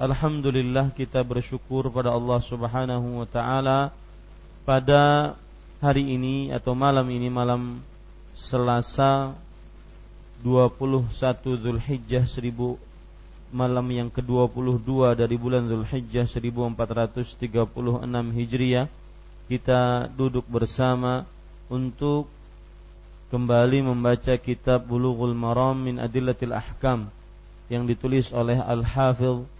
Alhamdulillah kita bersyukur pada Allah Subhanahu wa taala pada hari ini atau malam ini malam Selasa 21 Zulhijjah 1000 malam yang ke-22 dari bulan Zulhijjah 1436 Hijriah kita duduk bersama untuk kembali membaca kitab Bulughul Maram min Adillatil Ahkam yang ditulis oleh Al-Hafidh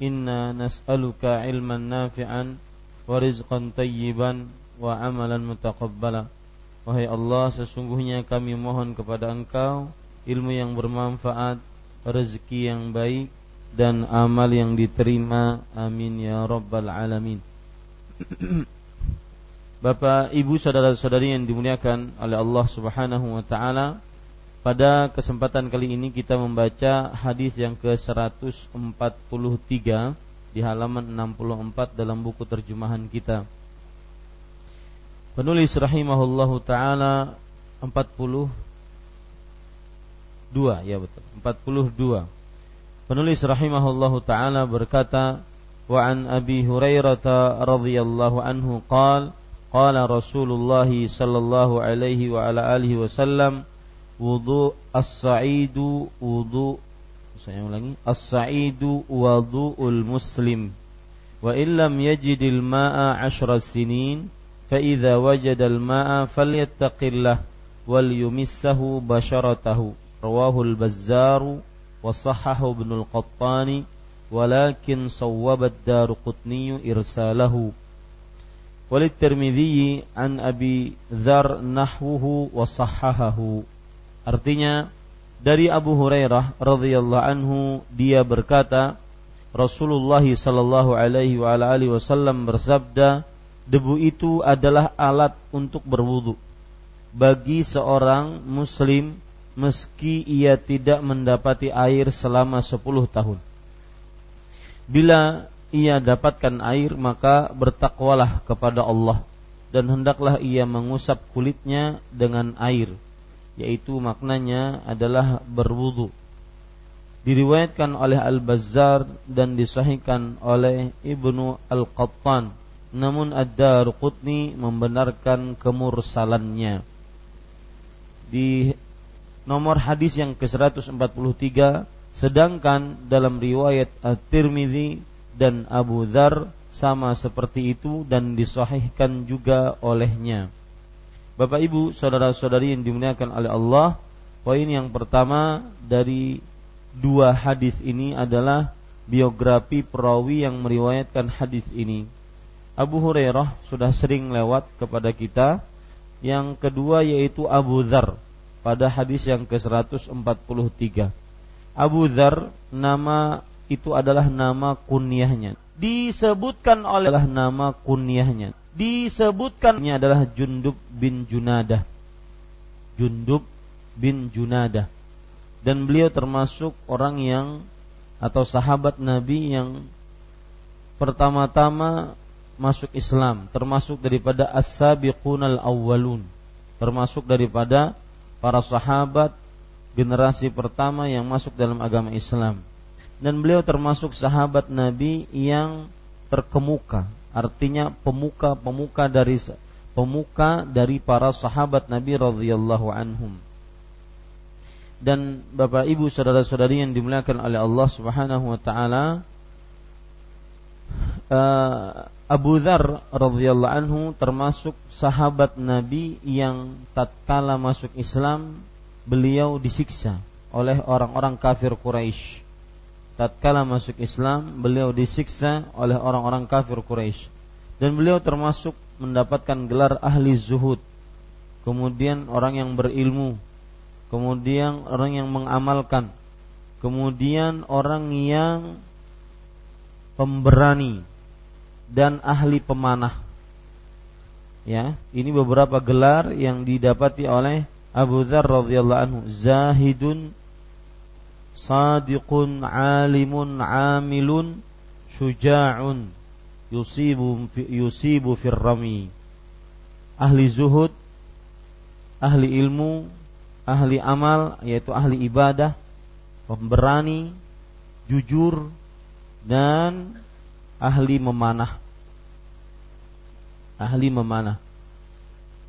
ilman nafi'an wa rizqan tayyiban wa amalan mutaqabbala. Wahai Allah sesungguhnya kami mohon kepada Engkau ilmu yang bermanfaat rezeki yang baik dan amal yang diterima. Amin ya rabbal alamin. Bapak, Ibu, saudara-saudari yang dimuliakan oleh Allah Subhanahu wa taala, pada kesempatan kali ini kita membaca hadis yang ke-143 di halaman 64 dalam buku terjemahan kita. Penulis rahimahullahu taala 42 ya betul. 42 Penulis rahimahullahu taala berkata wa an Abi Hurairah radhiyallahu anhu qala qala Rasulullah sallallahu alaihi wa ala alihi wasallam wudu as-sa'idu wudu saya ulangi as-sa'idu wudu'ul muslim wa illam yajidil ma'a 'ashra sinin fa idza wajadal ma'a falyattaqillah wal yumissahu basharatahu rawahu al-bazzar wa sahahahu ibn al-qattani walakin sawwaba ad-daruqutni irsalahu وللترمذي عن أبي ذر نحوه وصححه Artinya dari Abu Hurairah radhiyallahu anhu dia berkata Rasulullah sallallahu alaihi wa alihi wasallam bersabda debu itu adalah alat untuk berwudu bagi seorang muslim meski ia tidak mendapati air selama 10 tahun. Bila ia dapatkan air maka bertakwalah kepada Allah dan hendaklah ia mengusap kulitnya dengan air yaitu maknanya adalah berwudu. Diriwayatkan oleh Al-Bazzar dan disahihkan oleh Ibnu Al-Qattan. Namun Ad-Darqutni membenarkan kemursalannya. Di nomor hadis yang ke-143 sedangkan dalam riwayat At-Tirmidzi dan Abu Dzar sama seperti itu dan disahihkan juga olehnya. Bapak Ibu, saudara-saudari yang dimuliakan oleh Allah, poin yang pertama dari dua hadis ini adalah biografi perawi yang meriwayatkan hadis ini. Abu Hurairah sudah sering lewat kepada kita. Yang kedua yaitu Abu Dzar pada hadis yang ke-143. Abu Dzar nama itu adalah nama kunyahnya. Disebutkan oleh nama kunyahnya. Disebutkan ini adalah Jundub bin Junadah. Jundub bin Junadah. Dan beliau termasuk orang yang atau sahabat Nabi yang pertama-tama masuk Islam, termasuk daripada as-sabiqunal awwalun, termasuk daripada para sahabat generasi pertama yang masuk dalam agama Islam. Dan beliau termasuk sahabat Nabi yang terkemuka, artinya pemuka-pemuka dari pemuka dari para sahabat Nabi radhiyallahu anhum. Dan Bapak Ibu saudara-saudari yang dimuliakan oleh Allah Subhanahu wa taala, uh, Abu Dhar radhiyallahu anhu termasuk sahabat Nabi yang tatkala masuk Islam beliau disiksa oleh orang-orang kafir Quraisy. Tatkala masuk Islam beliau disiksa oleh orang-orang kafir Quraisy dan beliau termasuk mendapatkan gelar ahli zuhud. Kemudian orang yang berilmu, kemudian orang yang mengamalkan, kemudian orang yang pemberani dan ahli pemanah. Ya, ini beberapa gelar yang didapati oleh Abu Dzar radhiyallahu anhu. Zahidun sadiqun alimun amilun syuja'un yusibu yusibu fir rami. Ahli zuhud, ahli ilmu, ahli amal yaitu ahli ibadah, pemberani, jujur dan ahli memanah. Ahli memanah.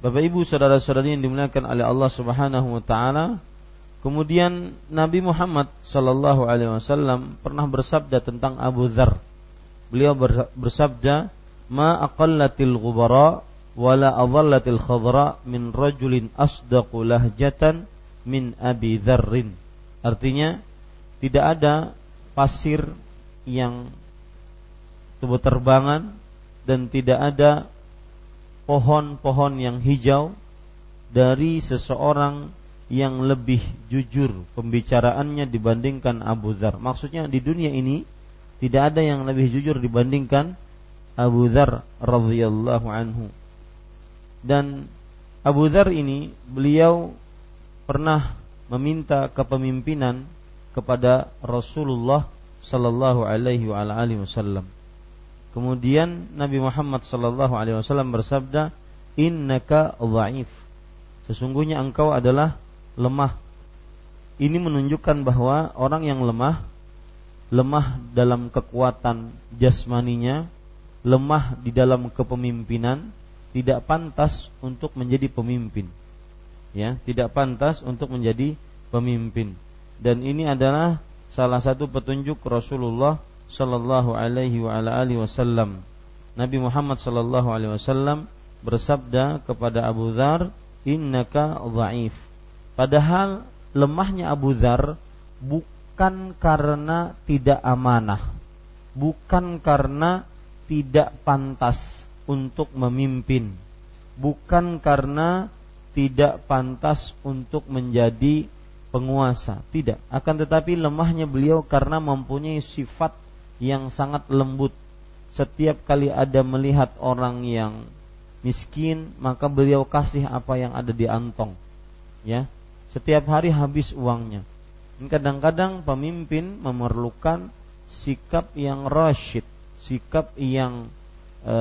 Bapak Ibu saudara-saudari yang dimuliakan oleh Allah Subhanahu wa taala, kemudian Nabi Muhammad sallallahu alaihi wasallam pernah bersabda tentang Abu Dzar. Beliau bersabda, "Ma aqallatil ghubara wala adhallatil khadra min rajulin asdaqu lahjatan min Abi Dzarrin." Artinya, tidak ada pasir yang berterbangan dan tidak ada pohon-pohon yang hijau dari seseorang yang lebih jujur pembicaraannya dibandingkan Abu Dhar. Maksudnya di dunia ini tidak ada yang lebih jujur dibandingkan Abu Dhar radhiyallahu anhu. Dan Abu Dhar ini beliau pernah meminta kepemimpinan kepada Rasulullah sallallahu alaihi wasallam. Kemudian Nabi Muhammad sallallahu alaihi wasallam bersabda, "Innaka dhaif." Sesungguhnya engkau adalah lemah. Ini menunjukkan bahwa orang yang lemah lemah dalam kekuatan jasmaninya, lemah di dalam kepemimpinan, tidak pantas untuk menjadi pemimpin. Ya, tidak pantas untuk menjadi pemimpin. Dan ini adalah salah satu petunjuk Rasulullah sallallahu alaihi wa ala alihi wasallam. Nabi Muhammad sallallahu alaihi wasallam bersabda kepada Abu Dzar, "Innaka dhaif." Padahal lemahnya Abu Dzar bukan karena tidak amanah, bukan karena tidak pantas untuk memimpin, bukan karena tidak pantas untuk menjadi penguasa, tidak. Akan tetapi lemahnya beliau karena mempunyai sifat yang sangat lembut. Setiap kali ada melihat orang yang miskin, maka beliau kasih apa yang ada di antong. Ya. Setiap hari habis uangnya. Kadang-kadang pemimpin memerlukan sikap yang rasyid, sikap yang e,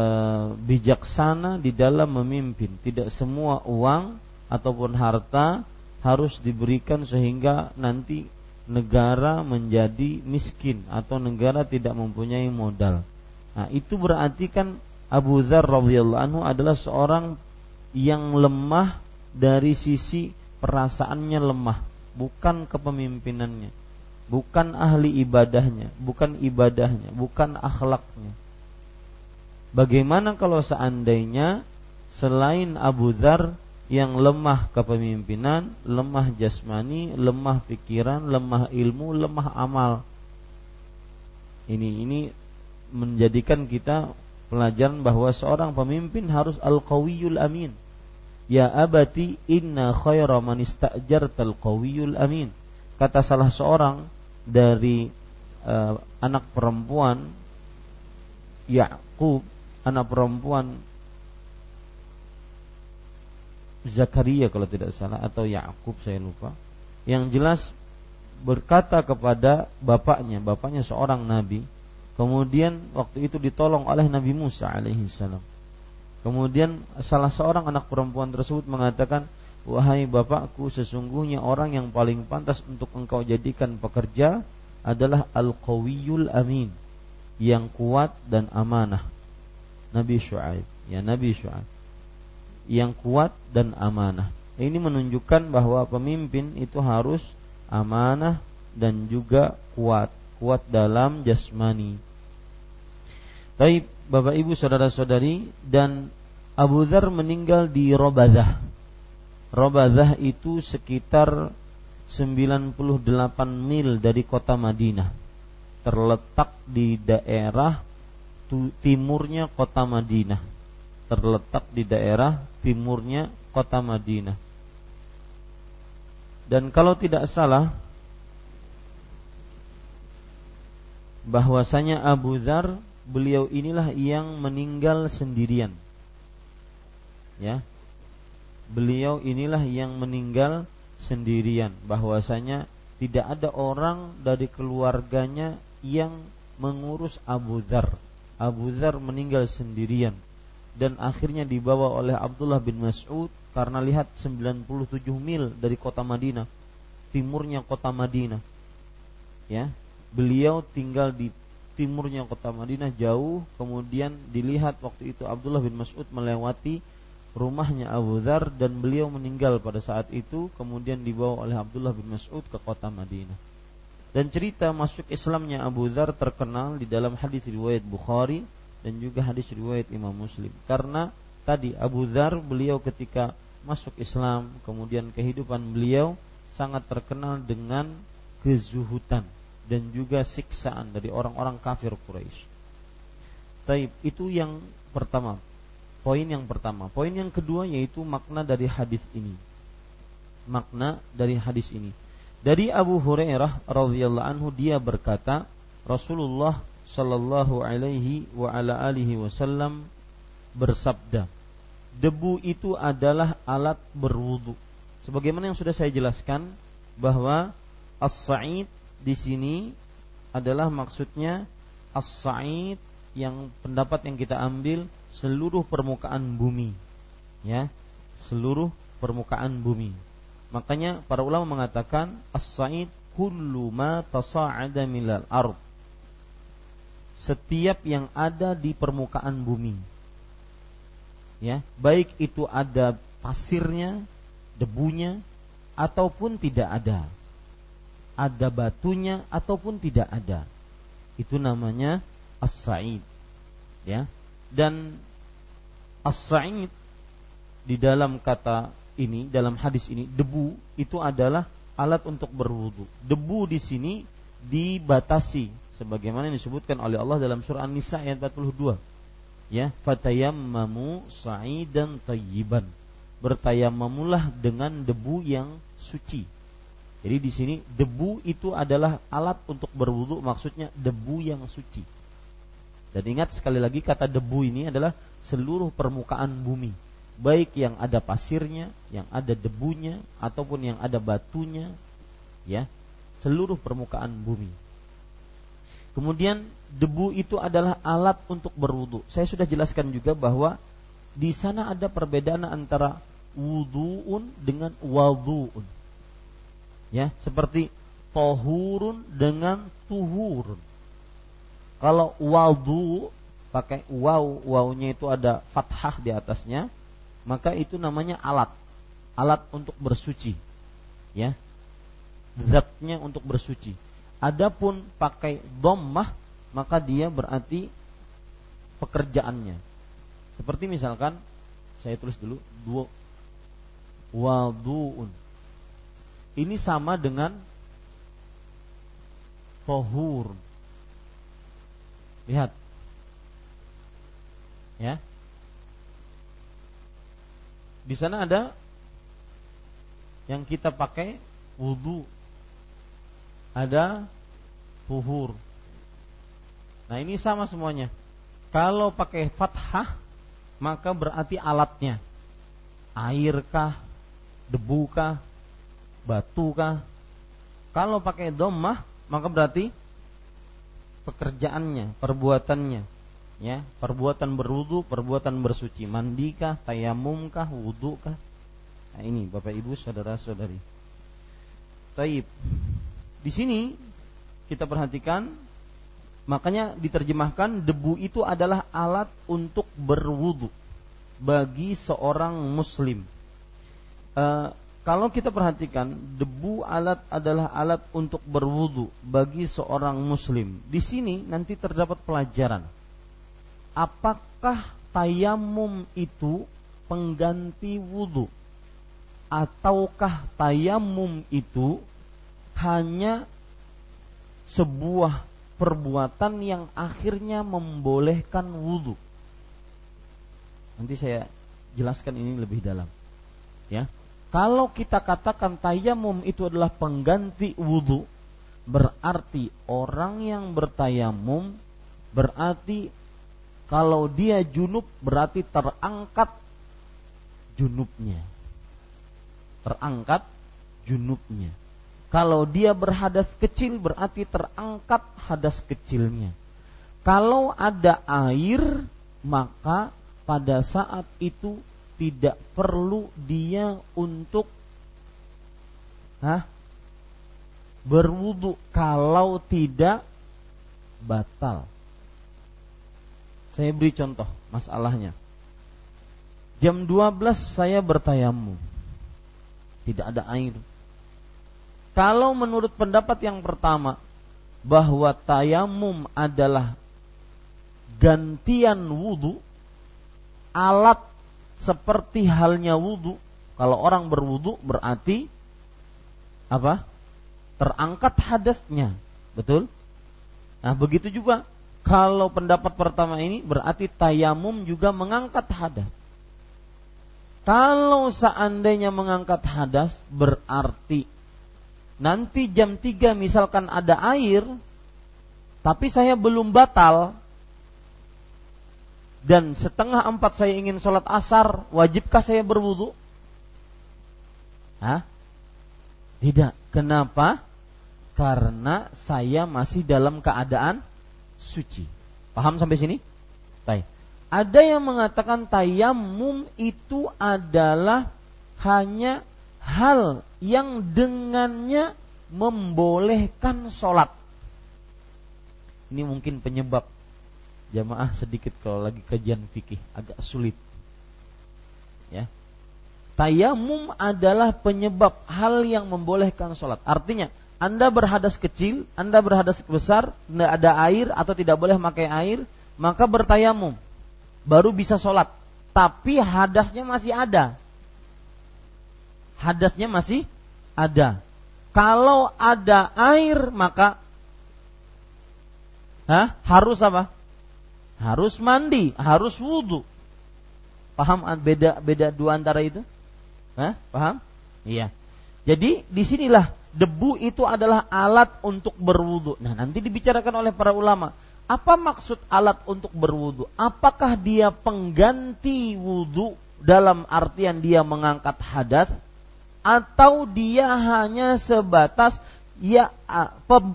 bijaksana di dalam memimpin. Tidak semua uang ataupun harta harus diberikan sehingga nanti negara menjadi miskin atau negara tidak mempunyai modal. Nah, itu berarti kan Abu Dzar radhiyallahu anhu adalah seorang yang lemah dari sisi perasaannya lemah, bukan kepemimpinannya, bukan ahli ibadahnya, bukan ibadahnya, bukan akhlaknya. Bagaimana kalau seandainya selain Abu Dhar yang lemah kepemimpinan, lemah jasmani, lemah pikiran, lemah ilmu, lemah amal. Ini ini menjadikan kita pelajaran bahwa seorang pemimpin harus al-qawiyul amin. Ya abati inna khaira man ista'jartal qawiyul amin. Kata salah seorang dari uh, anak perempuan Yakub, anak perempuan Zakaria kalau tidak salah atau Yakub saya lupa. Yang jelas berkata kepada bapaknya, bapaknya seorang nabi. Kemudian waktu itu ditolong oleh Nabi Musa alaihi salam. Kemudian salah seorang anak perempuan tersebut mengatakan, "Wahai bapakku, sesungguhnya orang yang paling pantas untuk engkau jadikan pekerja adalah al-qawiyul amin, yang kuat dan amanah." Nabi Syuaib, ya Nabi Syuaib yang kuat dan amanah. Ini menunjukkan bahwa pemimpin itu harus amanah dan juga kuat, kuat dalam jasmani. Baik, Bapak Ibu saudara-saudari dan Abu Dhar meninggal di Robadah. Robadah itu sekitar 98 mil dari kota Madinah. Terletak di daerah timurnya kota Madinah terletak di daerah timurnya kota Madinah. Dan kalau tidak salah bahwasanya Abu Dzar beliau inilah yang meninggal sendirian. Ya. Beliau inilah yang meninggal sendirian bahwasanya tidak ada orang dari keluarganya yang mengurus Abu Dzar. Abu Dzar meninggal sendirian dan akhirnya dibawa oleh Abdullah bin Mas'ud karena lihat 97 mil dari kota Madinah timurnya kota Madinah ya beliau tinggal di timurnya kota Madinah jauh. Kemudian dilihat waktu itu Abdullah bin Mas'ud melewati rumahnya Abu Dhar dan beliau meninggal pada saat itu. Kemudian dibawa oleh Abdullah bin Mas'ud ke kota Madinah. Dan cerita masuk Islamnya Abu Dhar terkenal di dalam hadis riwayat Bukhari dan juga hadis riwayat Imam Muslim. Karena tadi Abu Dhar beliau ketika masuk Islam, kemudian kehidupan beliau sangat terkenal dengan kezuhutan dan juga siksaan dari orang-orang kafir Quraisy. Taib itu yang pertama. Poin yang pertama. Poin yang kedua yaitu makna dari hadis ini. Makna dari hadis ini. Dari Abu Hurairah radhiyallahu anhu dia berkata, Rasulullah sallallahu alaihi wa ala alihi wasallam bersabda, debu itu adalah alat berwudu. Sebagaimana yang sudah saya jelaskan bahwa as-sa'id di sini adalah maksudnya as-sa'id yang pendapat yang kita ambil seluruh permukaan bumi. Ya, seluruh permukaan bumi. Makanya para ulama mengatakan as-sa'id kullu ma tasa'ada milal ard setiap yang ada di permukaan bumi. Ya, baik itu ada pasirnya, debunya ataupun tidak ada. Ada batunya ataupun tidak ada. Itu namanya as-sa'id. Ya. Dan as-sa'id di dalam kata ini, dalam hadis ini, debu itu adalah alat untuk berwudu. Debu di sini dibatasi sebagaimana yang disebutkan oleh Allah dalam surah An-Nisa ayat 42. Ya, fatayammamu sa'idan tayyiban. Bertayammamulah dengan debu yang suci. Jadi di sini debu itu adalah alat untuk berwudu maksudnya debu yang suci. Dan ingat sekali lagi kata debu ini adalah seluruh permukaan bumi. Baik yang ada pasirnya, yang ada debunya ataupun yang ada batunya, ya. Seluruh permukaan bumi. Kemudian debu itu adalah alat untuk berwudu. Saya sudah jelaskan juga bahwa di sana ada perbedaan antara wuduun dengan waduun. Ya, seperti tohurun dengan tuhurun. Kalau wadu pakai waw, wawnya itu ada fathah di atasnya, maka itu namanya alat. Alat untuk bersuci. Ya. zatnya untuk bersuci. Adapun pakai dhammah maka dia berarti pekerjaannya. Seperti misalkan saya tulis dulu dua waduun. Ini sama dengan tohur. Lihat. Ya. Di sana ada yang kita pakai wudhu. Ada tuhur. Nah ini sama semuanya. Kalau pakai fathah maka berarti alatnya airkah, debukah, batukah. Kalau pakai domah maka berarti pekerjaannya, perbuatannya, ya, perbuatan berwudu, perbuatan bersuci, mandikah, tayamumkah, wudukah. Nah ini Bapak Ibu saudara-saudari. Taib. Di sini kita perhatikan makanya diterjemahkan debu itu adalah alat untuk berwudu bagi seorang muslim. Uh, kalau kita perhatikan, debu alat adalah alat untuk berwudu bagi seorang muslim. Di sini nanti terdapat pelajaran. Apakah tayamum itu pengganti wudu? Ataukah tayamum itu hanya sebuah perbuatan yang akhirnya membolehkan wudu? Nanti saya jelaskan ini lebih dalam. Ya, kalau kita katakan tayamum itu adalah pengganti wudhu, berarti orang yang bertayamum berarti kalau dia junub berarti terangkat junubnya. Terangkat junubnya. Kalau dia berhadas kecil berarti terangkat hadas kecilnya. Kalau ada air maka pada saat itu tidak perlu dia untuk Hah? berwudu kalau tidak batal. Saya beri contoh masalahnya. Jam 12 saya bertayamum. Tidak ada air. Kalau menurut pendapat yang pertama bahwa tayamum adalah gantian wudu, alat seperti halnya wudhu. Kalau orang berwudhu berarti apa? Terangkat hadasnya, betul? Nah begitu juga kalau pendapat pertama ini berarti tayamum juga mengangkat hadas. Kalau seandainya mengangkat hadas berarti nanti jam 3 misalkan ada air tapi saya belum batal dan setengah empat saya ingin sholat asar, wajibkah saya berwudu? Hah? Tidak. Kenapa? Karena saya masih dalam keadaan suci. Paham sampai sini? Baik. Ada yang mengatakan tayamum itu adalah hanya hal yang dengannya membolehkan sholat. Ini mungkin penyebab jamaah sedikit kalau lagi kajian fikih agak sulit. Ya. Tayamum adalah penyebab hal yang membolehkan sholat. Artinya, Anda berhadas kecil, Anda berhadas besar, tidak ada air atau tidak boleh pakai air, maka bertayamum. Baru bisa sholat. Tapi hadasnya masih ada. Hadasnya masih ada. Kalau ada air, maka Hah? harus apa? Harus mandi, harus wudhu. Paham beda beda dua antara itu? Hah? Paham? Iya. Jadi di sinilah debu itu adalah alat untuk berwudhu. Nah nanti dibicarakan oleh para ulama. Apa maksud alat untuk berwudhu? Apakah dia pengganti wudhu dalam artian dia mengangkat hadas atau dia hanya sebatas ya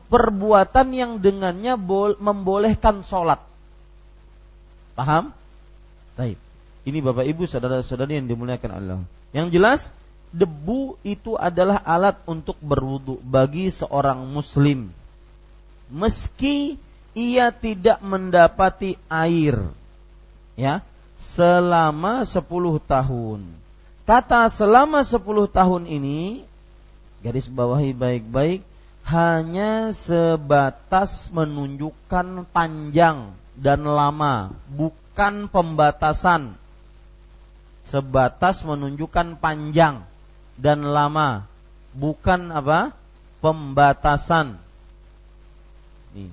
perbuatan yang dengannya membolehkan sholat Paham? Baik. Ini Bapak Ibu saudara-saudari yang dimuliakan Allah. Yang jelas debu itu adalah alat untuk berwudu bagi seorang muslim. Meski ia tidak mendapati air. Ya, selama 10 tahun. Kata selama 10 tahun ini garis bawahi baik-baik hanya sebatas menunjukkan panjang dan lama, bukan pembatasan. Sebatas menunjukkan panjang dan lama, bukan apa? Pembatasan. Nih.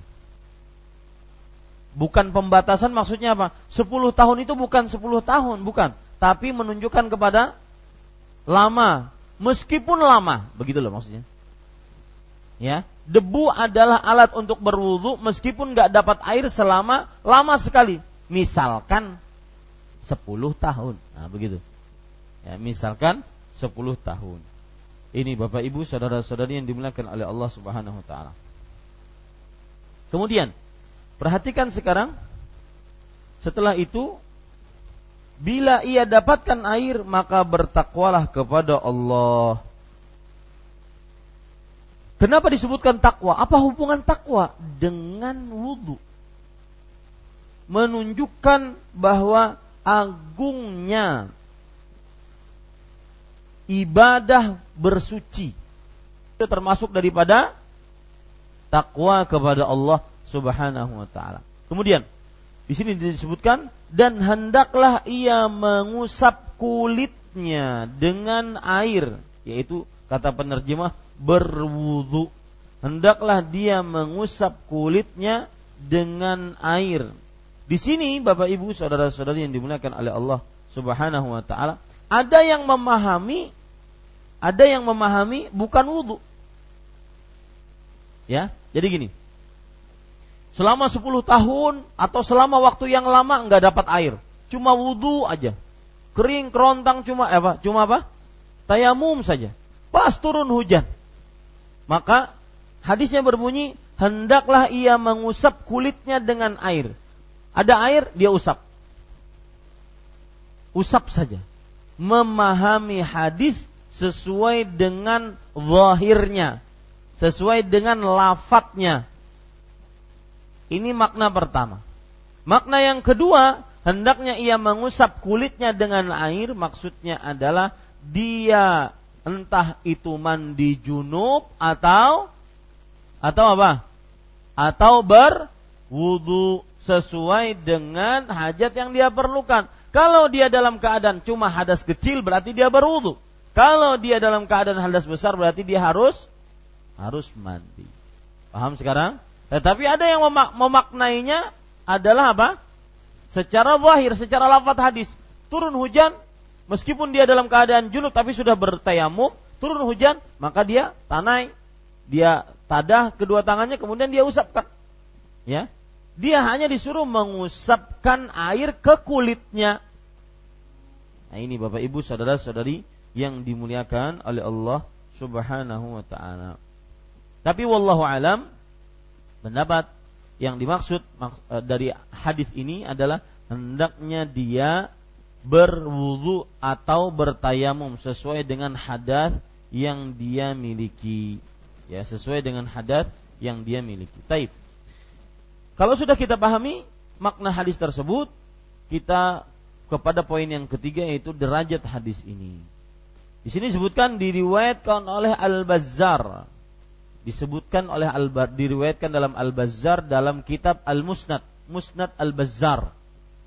Bukan pembatasan maksudnya apa? 10 tahun itu bukan 10 tahun, bukan. Tapi menunjukkan kepada lama, meskipun lama, begitu loh maksudnya. Ya, debu adalah alat untuk berwudu meskipun nggak dapat air selama lama sekali. Misalkan 10 tahun. Nah, begitu. Ya, misalkan 10 tahun. Ini Bapak Ibu, saudara-saudari yang dimuliakan oleh Allah Subhanahu wa taala. Kemudian, perhatikan sekarang setelah itu bila ia dapatkan air maka bertakwalah kepada Allah Kenapa disebutkan takwa? Apa hubungan takwa dengan wudhu? Menunjukkan bahwa agungnya ibadah bersuci itu termasuk daripada takwa kepada Allah Subhanahu wa taala. Kemudian di sini disebutkan dan hendaklah ia mengusap kulitnya dengan air yaitu kata penerjemah berwudu hendaklah dia mengusap kulitnya dengan air. Di sini Bapak Ibu saudara-saudari yang dimuliakan oleh Allah Subhanahu wa taala, ada yang memahami ada yang memahami bukan wudu. Ya, jadi gini. Selama 10 tahun atau selama waktu yang lama nggak dapat air, cuma wudu aja. Kering kerontang cuma apa? Cuma apa? Tayamum saja. Pas turun hujan, maka hadisnya berbunyi, hendaklah ia mengusap kulitnya dengan air. Ada air, dia usap. Usap saja. Memahami hadis sesuai dengan zahirnya. Sesuai dengan lafadznya. Ini makna pertama. Makna yang kedua, hendaknya ia mengusap kulitnya dengan air, maksudnya adalah dia entah itu mandi junub atau atau apa? Atau berwudu sesuai dengan hajat yang dia perlukan. Kalau dia dalam keadaan cuma hadas kecil berarti dia berwudu. Kalau dia dalam keadaan hadas besar berarti dia harus harus mandi. Paham sekarang? Tetapi ada yang memak memaknainya adalah apa? Secara wahir, secara lafaz hadis. Turun hujan, meskipun dia dalam keadaan junub tapi sudah bertayamum, turun hujan, maka dia tanai, dia tadah kedua tangannya kemudian dia usapkan. Ya. Dia hanya disuruh mengusapkan air ke kulitnya. Nah, ini Bapak Ibu saudara-saudari yang dimuliakan oleh Allah Subhanahu wa taala. Tapi wallahu alam pendapat yang dimaksud eh, dari hadis ini adalah hendaknya dia berwudu atau bertayamum sesuai dengan hadas yang dia miliki. Ya, sesuai dengan hadas yang dia miliki. Taib. Kalau sudah kita pahami makna hadis tersebut, kita kepada poin yang ketiga yaitu derajat hadis ini. Di sini disebutkan diriwayatkan oleh Al-Bazzar. Disebutkan oleh Al diriwayatkan dalam Al-Bazzar dalam kitab Al-Musnad, Musnad Al-Bazzar.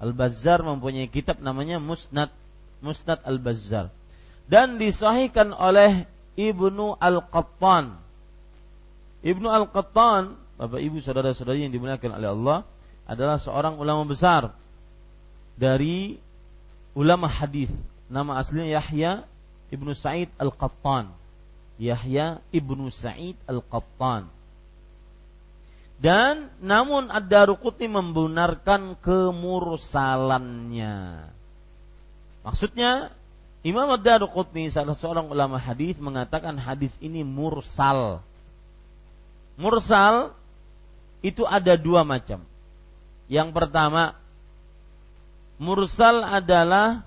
Al-Bazzar mempunyai kitab namanya Musnad Musnad Al-Bazzar dan disahihkan oleh Ibnu Al-Qattan. Ibnu Al-Qattan, Bapak Ibu saudara-saudari yang dimuliakan oleh Allah, adalah seorang ulama besar dari ulama hadis. Nama aslinya Yahya Ibnu Sa'id Al-Qattan. Yahya Ibnu Sa'id Al-Qattan dan namun Ad-Daruqutni membenarkan kemursalannya. Maksudnya Imam Ad-Daruqutni salah seorang ulama hadis mengatakan hadis ini mursal. Mursal itu ada dua macam. Yang pertama, mursal adalah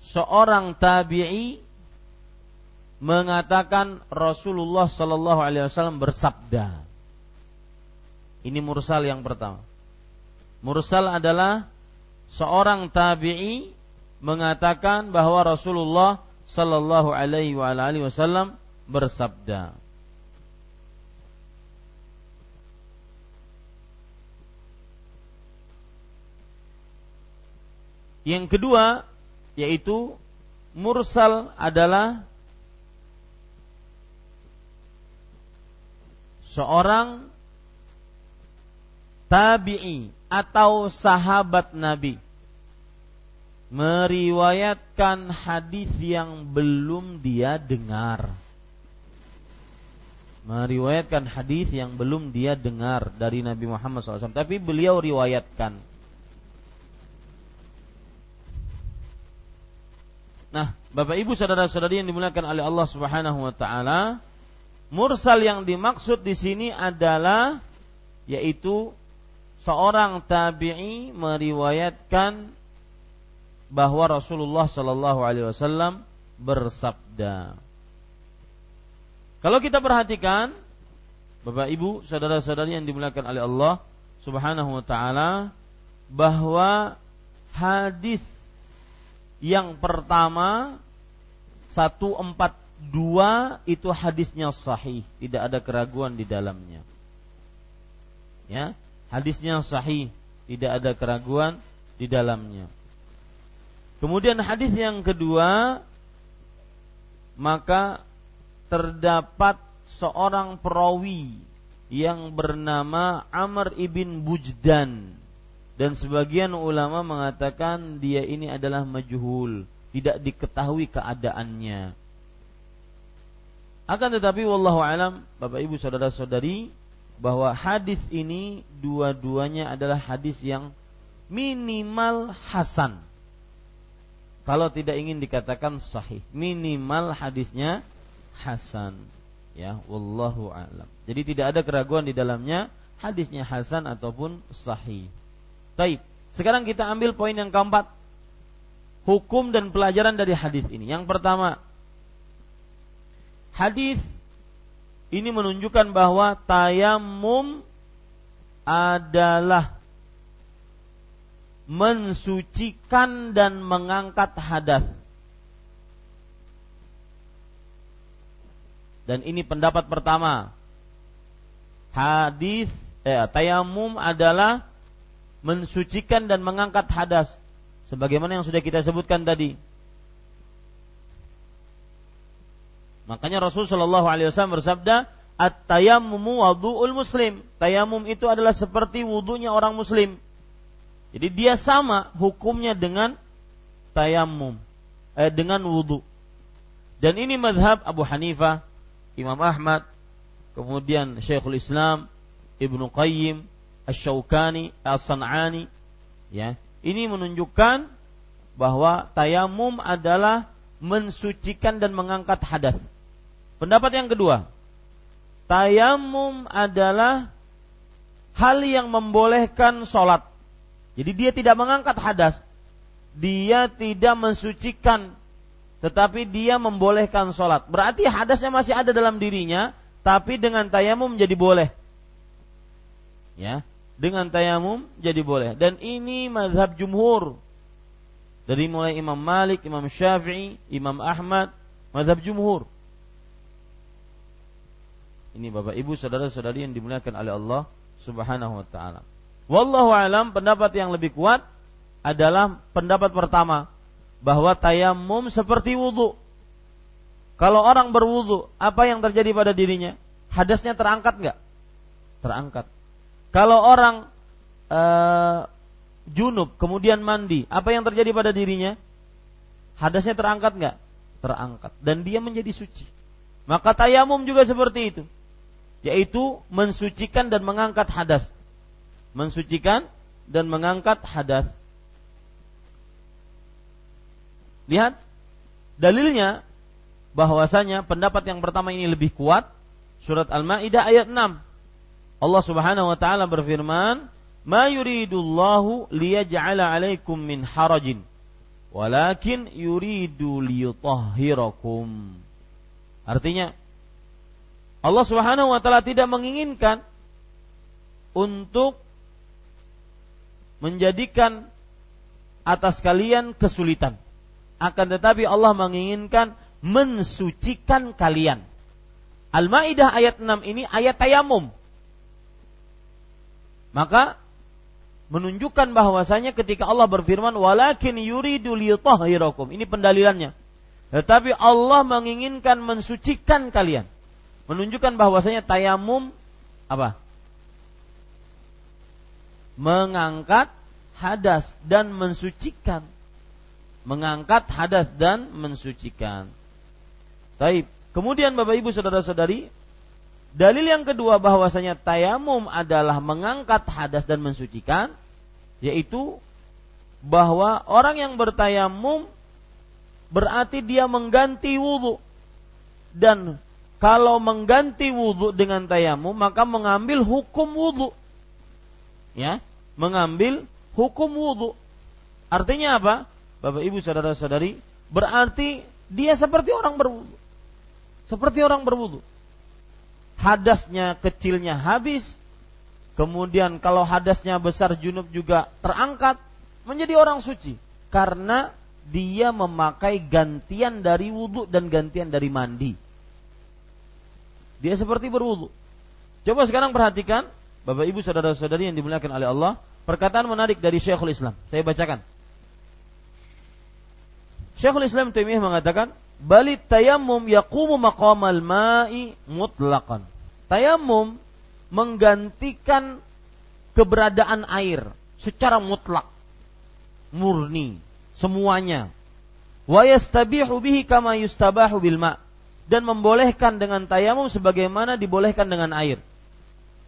seorang tabi'i mengatakan Rasulullah Shallallahu Alaihi Wasallam bersabda. Ini mursal yang pertama. Mursal adalah seorang tabi'i mengatakan bahwa Rasulullah sallallahu alaihi wasallam bersabda. Yang kedua yaitu mursal adalah seorang tabi'i atau sahabat Nabi meriwayatkan hadis yang belum dia dengar. Meriwayatkan hadis yang belum dia dengar dari Nabi Muhammad SAW, tapi beliau riwayatkan. Nah, Bapak Ibu saudara-saudari yang dimuliakan oleh Allah Subhanahu wa taala, mursal yang dimaksud di sini adalah yaitu seorang tabi'i meriwayatkan bahwa Rasulullah Shallallahu Alaihi Wasallam bersabda. Kalau kita perhatikan, Bapak Ibu, saudara-saudari yang dimuliakan oleh Allah Subhanahu wa taala, bahwa hadis yang pertama 142 itu hadisnya sahih, tidak ada keraguan di dalamnya. Ya, hadisnya sahih, tidak ada keraguan di dalamnya. Kemudian hadis yang kedua maka terdapat seorang perawi yang bernama Amr ibn Bujdan dan sebagian ulama mengatakan dia ini adalah majhul, tidak diketahui keadaannya. Akan tetapi wallahu alam, Bapak Ibu saudara-saudari, bahwa hadis ini dua-duanya adalah hadis yang minimal hasan. Kalau tidak ingin dikatakan sahih minimal hadisnya hasan. Ya wallahu alam. Jadi tidak ada keraguan di dalamnya hadisnya hasan ataupun sahih. Taib. Sekarang kita ambil poin yang keempat. Hukum dan pelajaran dari hadis ini. Yang pertama hadis ini menunjukkan bahwa tayamum adalah mensucikan dan mengangkat hadas. Dan ini pendapat pertama. Hadis eh, tayamum adalah mensucikan dan mengangkat hadas sebagaimana yang sudah kita sebutkan tadi. Makanya Rasul Shallallahu Alaihi Wasallam bersabda, "At-tayammumu wudu'ul muslim." Tayamum itu adalah seperti wudhunya orang muslim. Jadi dia sama hukumnya dengan tayamum, eh, dengan wudhu. Dan ini madhab Abu Hanifah, Imam Ahmad, kemudian Syekhul Islam, Ibnu Qayyim, Ash-Shawkani, As-San'ani. Ya, ini menunjukkan bahwa tayamum adalah mensucikan dan mengangkat hadas. Pendapat yang kedua, tayamum adalah hal yang membolehkan sholat jadi dia tidak mengangkat hadas. Dia tidak mensucikan tetapi dia membolehkan sholat. Berarti hadasnya masih ada dalam dirinya, tapi dengan tayamum jadi boleh. Ya, dengan tayamum jadi boleh. Dan ini mazhab jumhur. Dari mulai Imam Malik, Imam Syafi'i, Imam Ahmad, mazhab jumhur. Ini Bapak Ibu saudara-saudari yang dimuliakan oleh Allah Subhanahu wa taala. Wallahu alam pendapat yang lebih kuat adalah pendapat pertama bahwa tayamum seperti wudhu. Kalau orang berwudhu, apa yang terjadi pada dirinya? Hadasnya terangkat nggak? Terangkat. Kalau orang uh, junub kemudian mandi, apa yang terjadi pada dirinya? Hadasnya terangkat nggak? Terangkat. Dan dia menjadi suci. Maka tayamum juga seperti itu, yaitu mensucikan dan mengangkat hadas mensucikan dan mengangkat hadas. Lihat dalilnya bahwasanya pendapat yang pertama ini lebih kuat surat Al-Maidah ayat 6. Allah Subhanahu wa taala berfirman, "Ma yuridullahu liyaj'ala 'alaikum min harajin, walakin yuridu liyutahhirakum." Artinya Allah Subhanahu wa taala tidak menginginkan untuk menjadikan atas kalian kesulitan. Akan tetapi Allah menginginkan mensucikan kalian. Al-Maidah ayat 6 ini ayat tayamum. Maka menunjukkan bahwasanya ketika Allah berfirman walakin yuridu liyutahhirakum. Ini pendalilannya. Tetapi Allah menginginkan mensucikan kalian. Menunjukkan bahwasanya tayamum apa? Mengangkat hadas dan mensucikan. Mengangkat hadas dan mensucikan. Baik. Kemudian Bapak Ibu Saudara-saudari, dalil yang kedua bahwasanya tayamum adalah mengangkat hadas dan mensucikan, yaitu bahwa orang yang bertayamum berarti dia mengganti wudhu. Dan kalau mengganti wudhu dengan tayamum maka mengambil hukum wudhu. Ya, mengambil hukum wudhu. Artinya apa? Bapak ibu saudara saudari, berarti dia seperti orang berwudhu. Seperti orang berwudhu. Hadasnya kecilnya habis, kemudian kalau hadasnya besar junub juga terangkat, menjadi orang suci. Karena dia memakai gantian dari wudhu dan gantian dari mandi. Dia seperti berwudhu. Coba sekarang perhatikan, Bapak Ibu saudara-saudari yang dimuliakan oleh Allah, perkataan menarik dari Syekhul Islam. Saya bacakan. Syekhul Islam Taimiyah mengatakan, "Balit tayammum yaqumu maqamal ma'i mutlaqan." Tayammum menggantikan keberadaan air secara mutlak, murni, semuanya. Wa yastabihu bihi kama yustabahu bil ma dan membolehkan dengan tayamum sebagaimana dibolehkan dengan air.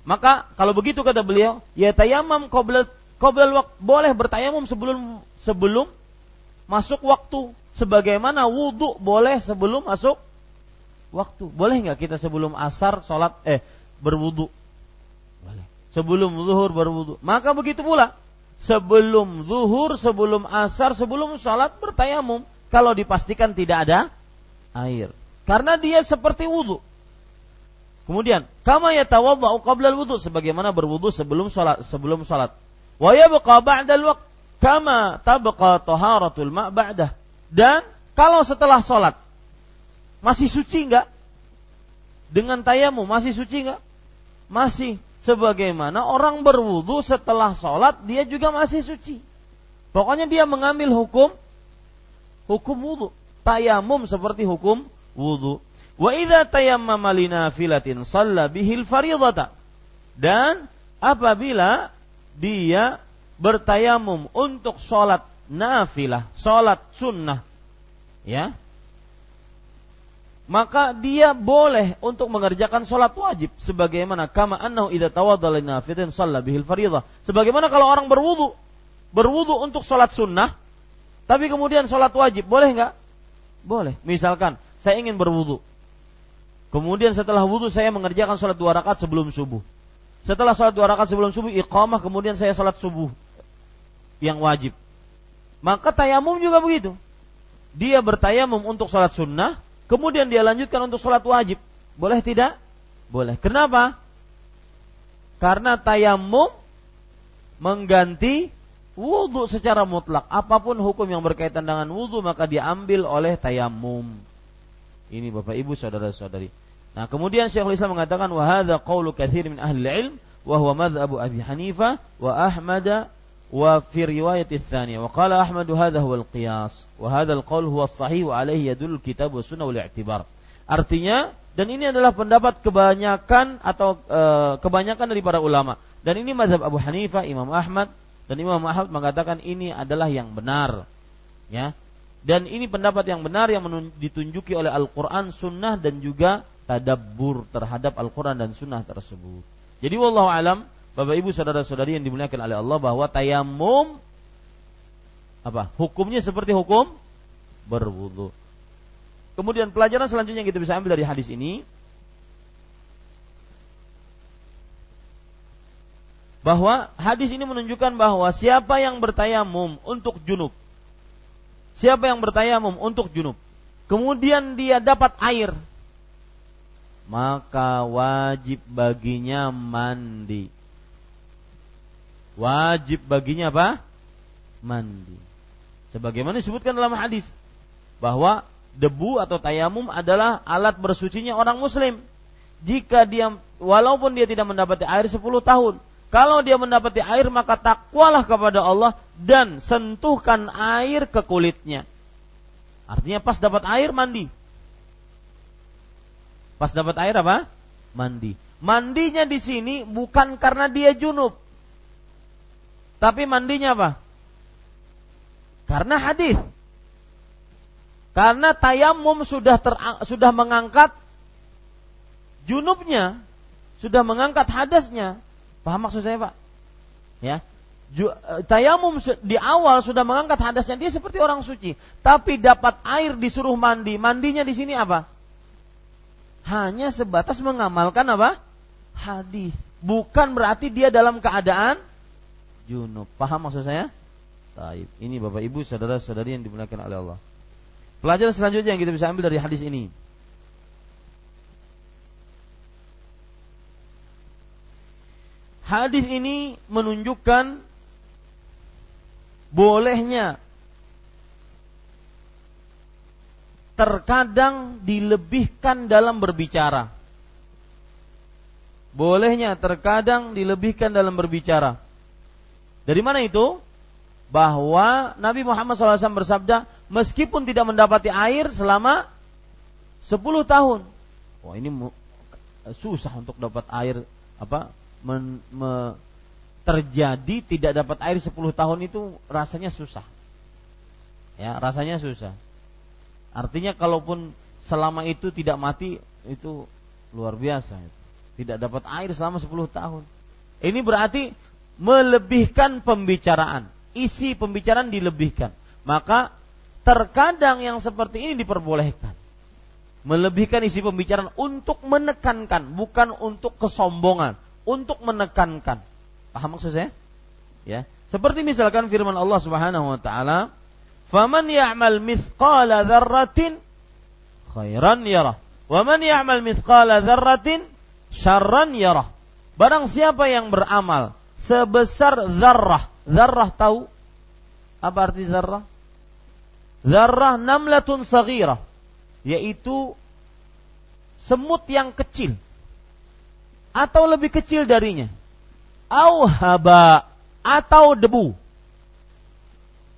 Maka kalau begitu kata beliau, ya tayamum qabla waktu boleh bertayamum sebelum sebelum masuk waktu sebagaimana wudhu boleh sebelum masuk waktu. Boleh nggak kita sebelum asar sholat eh berwudhu? Boleh. Sebelum zuhur berwudhu. Maka begitu pula sebelum zuhur, sebelum asar, sebelum sholat bertayamum. Kalau dipastikan tidak ada air. Karena dia seperti wudhu. Kemudian, kama yatawadda'u qabla al-wudu sebagaimana berwudu sebelum salat, sebelum salat. Wa yabqa ba'da al-waqt kama tabqa taharatul ma' ba'dah. Dan kalau setelah salat masih suci enggak? Dengan tayamu masih suci enggak? Masih sebagaimana orang berwudu setelah sholat dia juga masih suci. Pokoknya dia mengambil hukum hukum wudu. Tayamum seperti hukum wudu. Wa idza tayammama linafilatin shalla bihil fardhata. Dan apabila dia bertayamum untuk sholat nafilah, sholat sunnah, ya, maka dia boleh untuk mengerjakan sholat wajib sebagaimana kama annahu idza tawaddala nafidatin shalla bihil fardhah sebagaimana kalau orang berwudu berwudu untuk sholat sunnah tapi kemudian sholat wajib boleh nggak boleh misalkan saya ingin berwudu kemudian setelah wudu saya mengerjakan sholat dua rakaat sebelum subuh setelah sholat dua rakaat sebelum subuh iqamah kemudian saya sholat subuh yang wajib maka tayamum juga begitu dia bertayamum untuk sholat sunnah Kemudian dia lanjutkan untuk sholat wajib. Boleh tidak? Boleh. Kenapa? Karena tayamum mengganti wudhu secara mutlak. Apa pun hukum yang berkaitan dengan wudhu maka diambil oleh tayamum. Ini Bapak Ibu saudara-saudari. Nah, kemudian Syekhul Islam mengatakan wa hadza qaulu katsir min ahli ilm wa huwa madhhabu Abi Hanifah wa Ahmad wa fi riwayat ats-tsaniyah wa qala Ahmad hadza huwa al-qiyas wa hadza al-qaul huwa sahih wa alayhi yadullu kitab wa sunnah wal i'tibar. Artinya dan ini adalah pendapat kebanyakan atau e, kebanyakan dari para ulama. Dan ini mazhab Abu Hanifah, Imam Ahmad dan Imam Ahmad mengatakan ini adalah yang benar. Ya, dan ini pendapat yang benar yang ditunjuki oleh Al-Quran, Sunnah dan juga tadabbur terhadap Al-Quran dan Sunnah tersebut. Jadi wallahu alam Bapak Ibu saudara-saudari yang dimuliakan oleh Allah bahwa tayamum apa? Hukumnya seperti hukum berwudu. Kemudian pelajaran selanjutnya yang kita bisa ambil dari hadis ini bahwa hadis ini menunjukkan bahwa siapa yang bertayamum untuk junub siapa yang bertayamum untuk junub kemudian dia dapat air maka wajib baginya mandi wajib baginya apa? Mandi. Sebagaimana disebutkan dalam hadis bahwa debu atau tayamum adalah alat bersucinya orang muslim. Jika dia walaupun dia tidak mendapati air 10 tahun, kalau dia mendapati air maka takwalah kepada Allah dan sentuhkan air ke kulitnya. Artinya pas dapat air mandi. Pas dapat air apa? Mandi. Mandinya di sini bukan karena dia junub. Tapi mandinya apa? Karena hadis. Karena tayamum sudah ter, sudah mengangkat junubnya, sudah mengangkat hadasnya. Paham maksud saya, Pak? Ya. Eh, tayamum di awal sudah mengangkat hadasnya dia seperti orang suci, tapi dapat air disuruh mandi. Mandinya di sini apa? Hanya sebatas mengamalkan apa? Hadis. Bukan berarti dia dalam keadaan junub. Paham maksud saya? Taib. Ini Bapak Ibu, saudara-saudari yang dimuliakan oleh Allah. Pelajaran selanjutnya yang kita bisa ambil dari hadis ini. Hadis ini menunjukkan bolehnya terkadang dilebihkan dalam berbicara. Bolehnya terkadang dilebihkan dalam berbicara. Dari mana itu? Bahwa Nabi Muhammad SAW bersabda, meskipun tidak mendapati air selama 10 tahun. Wah ini susah untuk dapat air apa men, me, terjadi tidak dapat air 10 tahun itu rasanya susah. Ya, rasanya susah. Artinya kalaupun selama itu tidak mati itu luar biasa. Tidak dapat air selama 10 tahun. Ini berarti melebihkan pembicaraan. Isi pembicaraan dilebihkan. Maka terkadang yang seperti ini diperbolehkan. Melebihkan isi pembicaraan untuk menekankan, bukan untuk kesombongan, untuk menekankan. Paham maksud saya? Ya. Seperti misalkan firman Allah Subhanahu wa taala, "Faman ya'mal mithqala dzarratin khairan yarah, wa man ya'mal mithqala dzarratin syarran yarah." Barang siapa yang beramal sebesar zarrah, zarrah tahu apa arti zarrah? Zarrah namlatun saghirah. Yaitu semut yang kecil. Atau lebih kecil darinya. Au haba. Atau debu.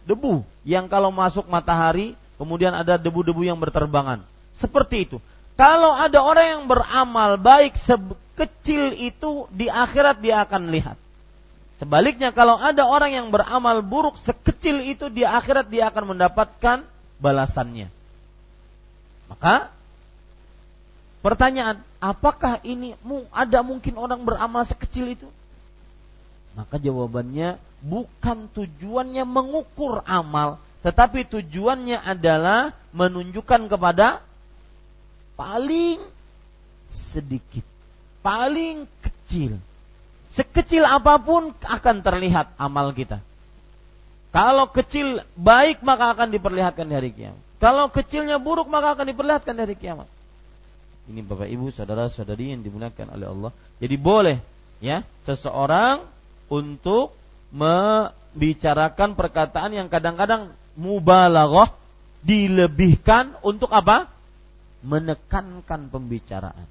Debu. Yang kalau masuk matahari, kemudian ada debu-debu yang berterbangan. Seperti itu. Kalau ada orang yang beramal baik sekecil itu, di akhirat dia akan lihat. Sebaliknya kalau ada orang yang beramal buruk sekecil itu di akhirat dia akan mendapatkan balasannya. Maka pertanyaan, apakah ini ada mungkin orang beramal sekecil itu? Maka jawabannya bukan tujuannya mengukur amal, tetapi tujuannya adalah menunjukkan kepada paling sedikit, paling kecil Sekecil apa pun akan terlihat amal kita. Kalau kecil baik maka akan diperlihatkan di hari kiamat. Kalau kecilnya buruk maka akan diperlihatkan di hari kiamat. Ini Bapak Ibu, saudara-saudari yang dimuliakan oleh Allah. Jadi boleh ya seseorang untuk membicarakan perkataan yang kadang-kadang mubalaghah dilebihkan untuk apa? Menekankan pembicaraan.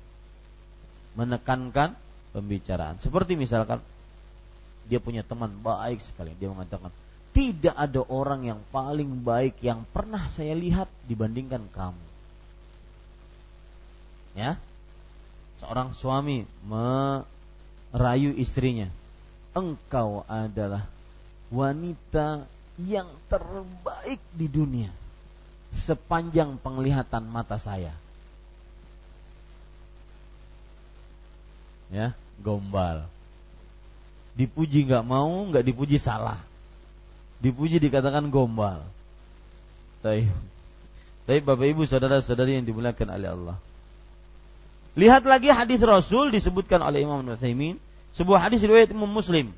Menekankan pembicaraan. Seperti misalkan dia punya teman baik sekali, dia mengatakan tidak ada orang yang paling baik yang pernah saya lihat dibandingkan kamu. Ya, seorang suami merayu istrinya, engkau adalah wanita yang terbaik di dunia sepanjang penglihatan mata saya. Ya, gombal. Dipuji nggak mau, nggak dipuji salah. Dipuji dikatakan gombal. Tapi, tapi Bapak Ibu saudara-saudari yang dimuliakan oleh Allah. Lihat lagi hadis Rasul disebutkan oleh Imam Nuthaimin, sebuah hadis riwayat Imam Muslim.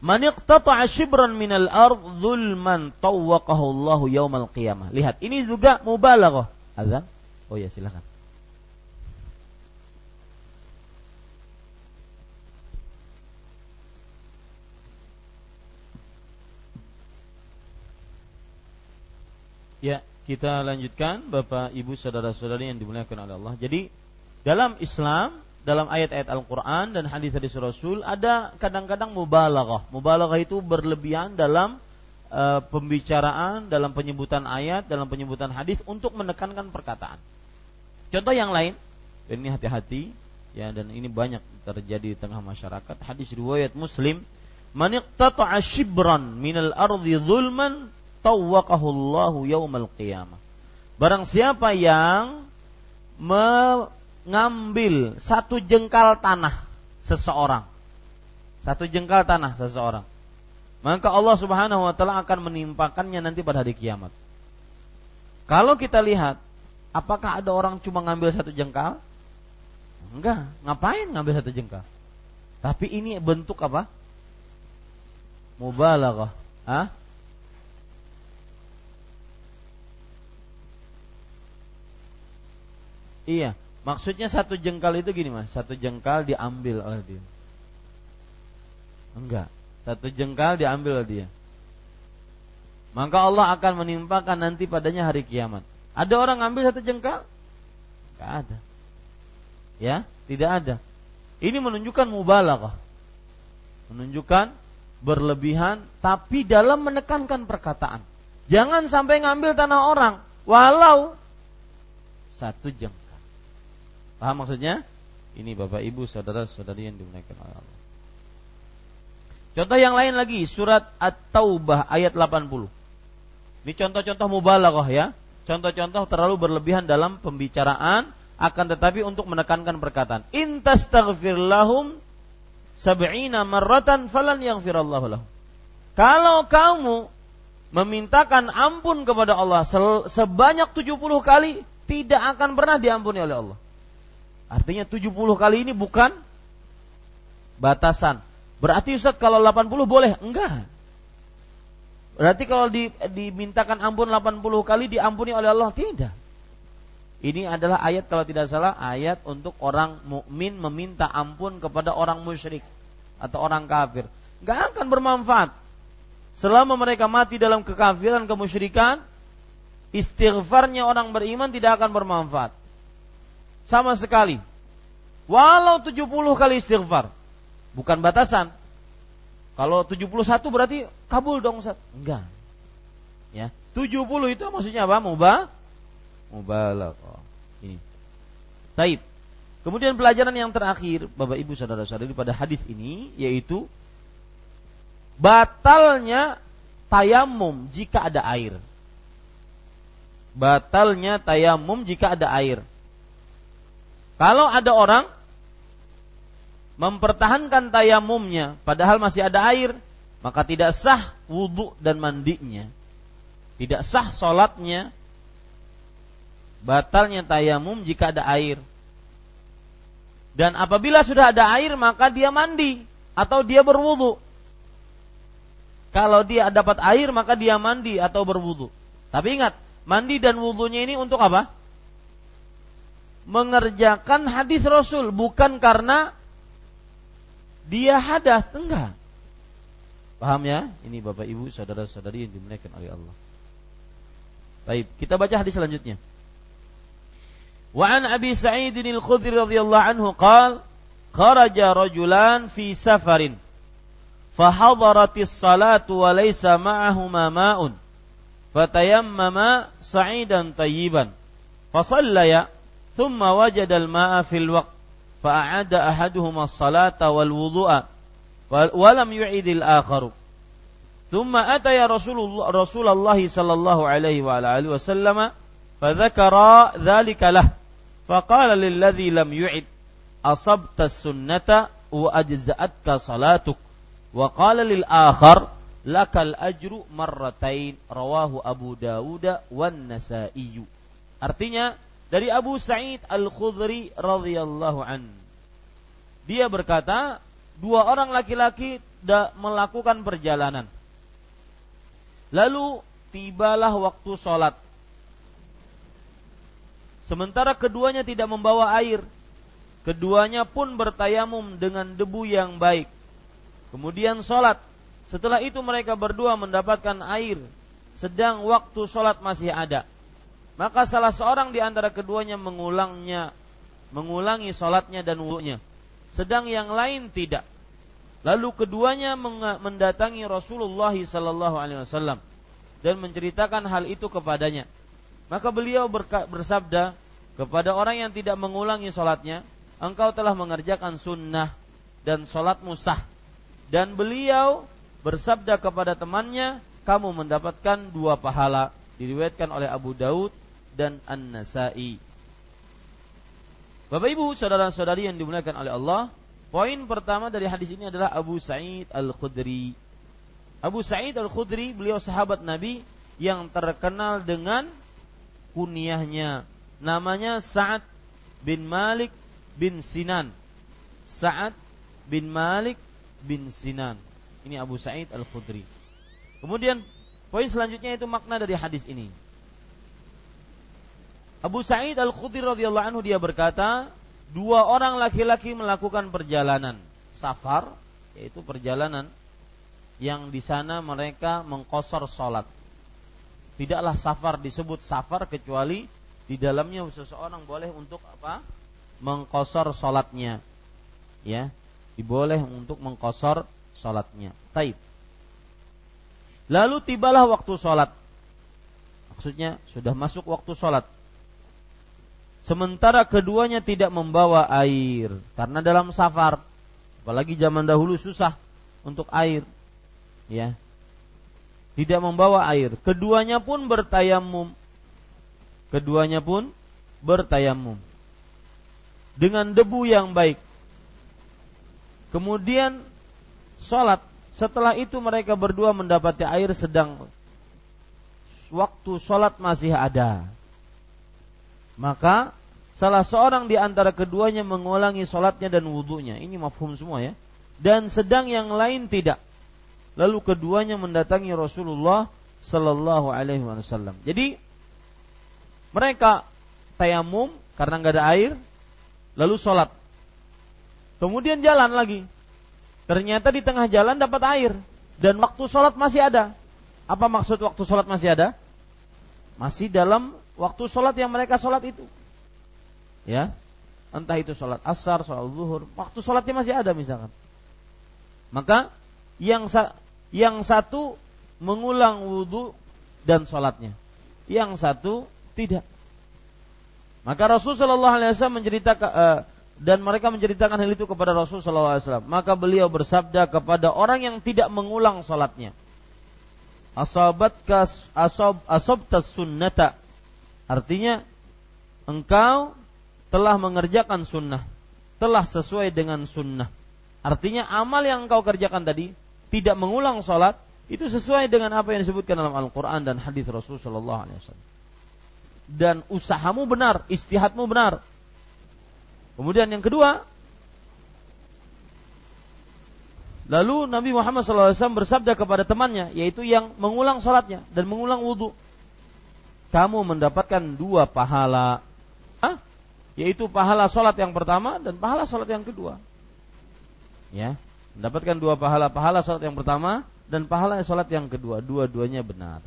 Man iqtata'a shibran minal ard zulman tawwaqahu Allahu yaumal qiyamah. Lihat, ini juga mubalaghah. Azan? Oh ya, silakan. Ya, kita lanjutkan Bapak Ibu saudara-saudari yang dimuliakan oleh Allah. Jadi dalam Islam, dalam ayat-ayat Al-Qur'an dan hadis-hadis Rasul ada kadang-kadang mubalaghah. Mubalaghah itu berlebihan dalam uh, pembicaraan, dalam penyebutan ayat, dalam penyebutan hadis untuk menekankan perkataan. Contoh yang lain, ini hati-hati ya dan ini banyak terjadi di tengah masyarakat. Hadis riwayat Muslim, "Man iqtata'a shibran minal ardi zulman tawwaqahullahu yaumal qiyamah. Barang siapa yang mengambil satu jengkal tanah seseorang, satu jengkal tanah seseorang, maka Allah Subhanahu wa taala akan menimpakannya nanti pada hari kiamat. Kalau kita lihat, apakah ada orang cuma ngambil satu jengkal? Enggak, ngapain ngambil satu jengkal? Tapi ini bentuk apa? Mubalaghah. Hah? Iya, maksudnya satu jengkal itu gini mas, satu jengkal diambil oleh dia. Enggak, satu jengkal diambil oleh dia. Maka Allah akan menimpakan nanti padanya hari kiamat. Ada orang ambil satu jengkal? Enggak ada. Ya, tidak ada. Ini menunjukkan mubalaghah. Menunjukkan berlebihan tapi dalam menekankan perkataan. Jangan sampai ngambil tanah orang walau satu jengkal. Paham maksudnya? Ini Bapak Ibu saudara-saudari yang dimuliakan oleh Allah. Contoh yang lain lagi surat At-Taubah ayat 80. Ini contoh-contoh mubalaghah ya. Contoh-contoh terlalu berlebihan dalam pembicaraan akan tetapi untuk menekankan perkataan. In tastaghfir lahum sab'ina marratan falan yaghfirallahu lahum. Kalau kamu memintakan ampun kepada Allah sebanyak 70 kali tidak akan pernah diampuni oleh Allah. Artinya 70 kali ini bukan batasan. Berarti Ustaz kalau 80 boleh? Enggak. Berarti kalau di, dimintakan ampun 80 kali diampuni oleh Allah? Tidak. Ini adalah ayat kalau tidak salah ayat untuk orang mukmin meminta ampun kepada orang musyrik atau orang kafir. Enggak akan bermanfaat. Selama mereka mati dalam kekafiran, kemusyrikan, istighfarnya orang beriman tidak akan bermanfaat sama sekali. Walau 70 kali istighfar. Bukan batasan. Kalau 71 berarti kabul dong Ustaz. Enggak. Ya. 70 itu maksudnya apa? Mubah mubalaghah. Ini. Taib. Kemudian pelajaran yang terakhir Bapak Ibu saudara-saudari pada hadis ini yaitu batalnya tayamum jika ada air. Batalnya tayamum jika ada air. Kalau ada orang mempertahankan tayamumnya padahal masih ada air, maka tidak sah wudhu dan mandinya. Tidak sah sholatnya. Batalnya tayamum jika ada air. Dan apabila sudah ada air maka dia mandi atau dia berwudhu. Kalau dia dapat air maka dia mandi atau berwudhu. Tapi ingat, mandi dan wudhunya ini untuk apa? Mengerjakan hadis Rasul bukan karena dia hadas enggak. Paham ya? Ini Bapak Ibu, saudara-saudari yang dimuliakan oleh Allah. Baik, kita baca hadis selanjutnya. Wa an Abi Sa'id al-Khudri radhiyallahu anhu qala kharaja rajulan fi safarin fahadaratis salatu wa laysa ma'ahuma ma'un fatayammama sa'idan tayyiban fasallaya ثم وجد الماء في الوقت فأعاد أحدهما الصلاة والوضوء ولم يعيد الآخر. ثم أتى يا رسول الله, رسول الله صلى الله عليه وعلى آله وسلم فذكر ذلك له فقال للذي لم يعد أصبت السنة وأجزأتك صلاتك؟ وقال للآخر لك الأجر مرتين رواه أبو داود والنسائي. artinya dari Abu Sa'id Al-Khudri radhiyallahu an. Dia berkata, dua orang laki-laki melakukan perjalanan. Lalu tibalah waktu sholat. Sementara keduanya tidak membawa air. Keduanya pun bertayamum dengan debu yang baik. Kemudian sholat. Setelah itu mereka berdua mendapatkan air. Sedang waktu sholat masih ada maka salah seorang di antara keduanya mengulangnya, mengulangi sholatnya dan wudhunya, sedang yang lain tidak. Lalu keduanya mendatangi Rasulullah Sallallahu Alaihi Wasallam dan menceritakan hal itu kepadanya. Maka beliau bersabda kepada orang yang tidak mengulangi sholatnya, engkau telah mengerjakan sunnah dan sholat musah. Dan beliau bersabda kepada temannya, kamu mendapatkan dua pahala. Diriwayatkan oleh Abu Daud dan An-Nasai. Bapak Ibu, saudara-saudari yang dimuliakan oleh Allah, poin pertama dari hadis ini adalah Abu Sa'id Al-Khudri. Abu Sa'id Al-Khudri, beliau sahabat Nabi yang terkenal dengan kunyahnya. Namanya Sa'ad bin Malik bin Sinan. Sa'ad bin Malik bin Sinan. Ini Abu Sa'id Al-Khudri. Kemudian poin selanjutnya itu makna dari hadis ini. Abu Sa'id Al-Khudri radhiyallahu anhu dia berkata, dua orang laki-laki melakukan perjalanan safar, yaitu perjalanan yang di sana mereka mengkosor sholat. Tidaklah safar disebut safar kecuali di dalamnya seseorang boleh untuk apa? Mengkosor sholatnya. Ya, diboleh untuk mengkosor sholatnya. Taib. Lalu tibalah waktu sholat. Maksudnya sudah masuk waktu sholat sementara keduanya tidak membawa air karena dalam safar apalagi zaman dahulu susah untuk air ya tidak membawa air. Keduanya pun bertayamum keduanya pun bertayamum dengan debu yang baik. Kemudian sholat. Setelah itu mereka berdua mendapati air sedang waktu sholat masih ada. Maka salah seorang di antara keduanya mengulangi sholatnya dan wudhunya. Ini mafhum semua ya. Dan sedang yang lain tidak. Lalu keduanya mendatangi Rasulullah Sallallahu Alaihi Wasallam. Jadi mereka tayamum karena nggak ada air, lalu sholat. Kemudian jalan lagi. Ternyata di tengah jalan dapat air dan waktu sholat masih ada. Apa maksud waktu sholat masih ada? Masih dalam waktu sholat yang mereka sholat itu. Ya, entah itu sholat asar, sholat zuhur, waktu sholatnya masih ada misalkan. Maka yang sa yang satu mengulang wudhu dan sholatnya, yang satu tidak. Maka Rasulullah SAW menceritakan uh, dan mereka menceritakan hal itu kepada Rasulullah SAW. Maka beliau bersabda kepada orang yang tidak mengulang sholatnya, asobat kas asob asobtas sunnata Artinya engkau telah mengerjakan sunnah, telah sesuai dengan sunnah. Artinya amal yang engkau kerjakan tadi tidak mengulang sholat itu sesuai dengan apa yang disebutkan dalam Al-Quran dan hadis Rasul Shallallahu Alaihi Wasallam. Dan usahamu benar, istihadmu benar. Kemudian yang kedua, lalu Nabi Muhammad SAW bersabda kepada temannya, yaitu yang mengulang sholatnya dan mengulang wudhu kamu mendapatkan dua pahala. Yaitu pahala sholat yang pertama dan pahala sholat yang kedua. Ya, mendapatkan dua pahala, pahala sholat yang pertama dan pahala sholat yang kedua. Dua-duanya benar.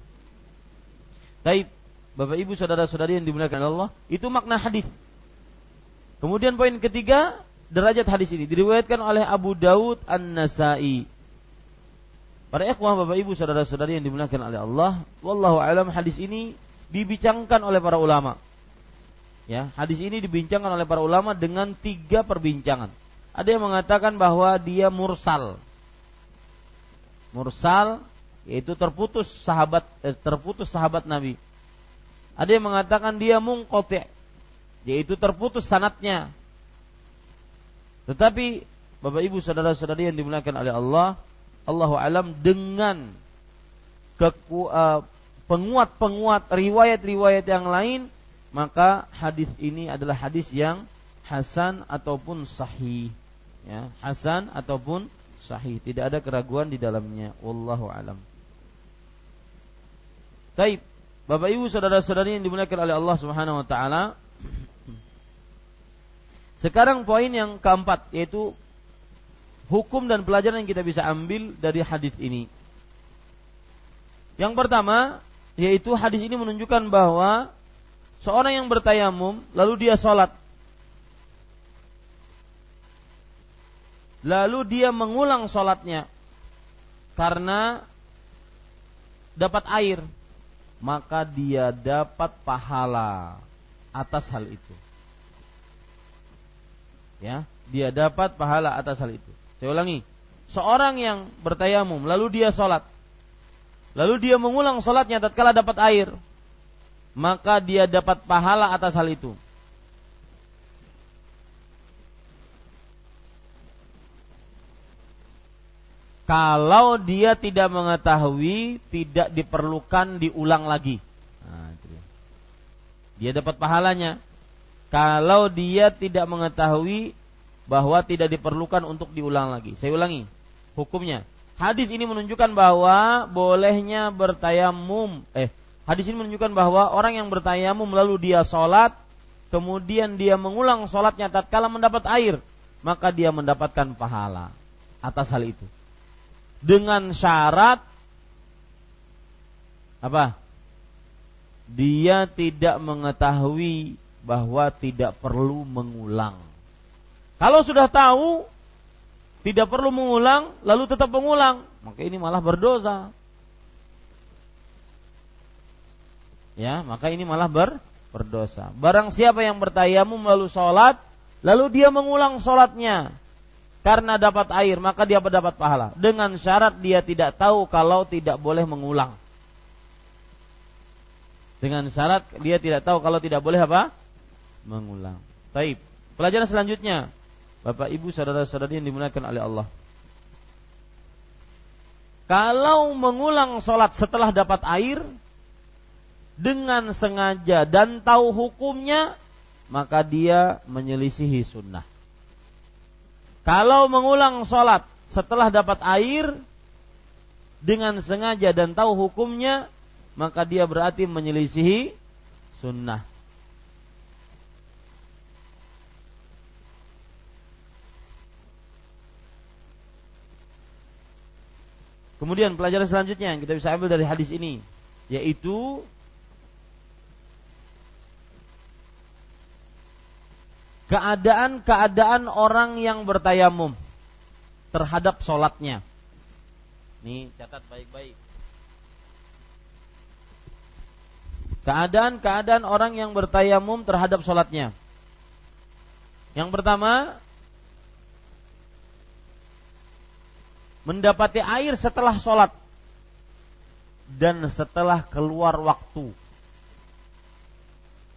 Baik, Bapak Ibu saudara-saudari yang dimuliakan Allah, itu makna hadis. Kemudian poin ketiga, derajat hadis ini diriwayatkan oleh Abu Daud An-Nasai. Para ikhwah Bapak Ibu saudara-saudari yang dimuliakan oleh Allah, wallahu alam hadis ini dibincangkan oleh para ulama. Ya, hadis ini dibincangkan oleh para ulama dengan tiga perbincangan. Ada yang mengatakan bahwa dia mursal. Mursal yaitu terputus sahabat eh, terputus sahabat Nabi. Ada yang mengatakan dia mungqati yaitu terputus sanatnya. Tetapi Bapak Ibu saudara-saudari yang dimuliakan oleh Allah, Allahu alam dengan keku, uh, penguat-penguat riwayat-riwayat yang lain, maka hadis ini adalah hadis yang hasan ataupun sahih. Ya, hasan ataupun sahih, tidak ada keraguan di dalamnya. Wallahu alam. Taib. Bapak Ibu saudara-saudari yang dimuliakan oleh Allah Subhanahu wa taala. Sekarang poin yang keempat yaitu hukum dan pelajaran yang kita bisa ambil dari hadis ini. Yang pertama, yaitu hadis ini menunjukkan bahwa seorang yang bertayamum lalu dia sholat. Lalu dia mengulang sholatnya. Karena dapat air. Maka dia dapat pahala atas hal itu. Ya dia dapat pahala atas hal itu. Saya ulangi. Seorang yang bertayamum lalu dia sholat. Lalu dia mengulang sholatnya tatkala dapat air maka dia dapat pahala atas hal itu. Kalau dia tidak mengetahui, tidak diperlukan diulang lagi. Nah, dia dapat pahalanya. Kalau dia tidak mengetahui bahwa tidak diperlukan untuk diulang lagi. Saya ulangi hukumnya. Hadis ini menunjukkan bahwa bolehnya bertayamum, eh Hadis ini menunjukkan bahwa orang yang bertayamum lalu dia sholat, kemudian dia mengulang sholatnya tatkala mendapat air, maka dia mendapatkan pahala atas hal itu. Dengan syarat apa? Dia tidak mengetahui bahwa tidak perlu mengulang. Kalau sudah tahu tidak perlu mengulang, lalu tetap mengulang, maka ini malah berdosa. Ya maka ini malah ber, berdosa. Barang siapa yang bertayamum lalu sholat, lalu dia mengulang sholatnya karena dapat air, maka dia mendapat pahala. Dengan syarat dia tidak tahu kalau tidak boleh mengulang. Dengan syarat dia tidak tahu kalau tidak boleh apa? Mengulang. Taib. Pelajaran selanjutnya, Bapak Ibu saudara-saudari yang dimuliakan oleh Allah. Kalau mengulang sholat setelah dapat air, dengan sengaja dan tahu hukumnya, maka dia menyelisihi sunnah. Kalau mengulang sholat setelah dapat air dengan sengaja dan tahu hukumnya, maka dia berarti menyelisihi sunnah. Kemudian pelajaran selanjutnya yang kita bisa ambil dari hadis ini yaitu keadaan-keadaan orang yang bertayamum terhadap sholatnya. Nih catat baik-baik. Keadaan-keadaan orang yang bertayamum terhadap sholatnya. Yang pertama, mendapati air setelah sholat dan setelah keluar waktu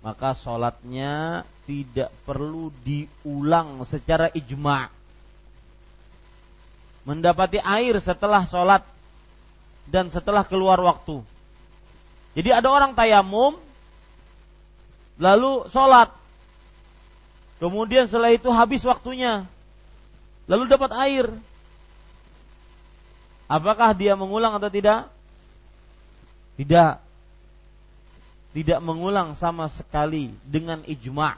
maka sholatnya tidak perlu diulang secara ijma. Mendapati air setelah sholat dan setelah keluar waktu. Jadi ada orang tayamum, lalu sholat. Kemudian setelah itu habis waktunya. Lalu dapat air. Apakah dia mengulang atau tidak? Tidak tidak mengulang sama sekali dengan ijma.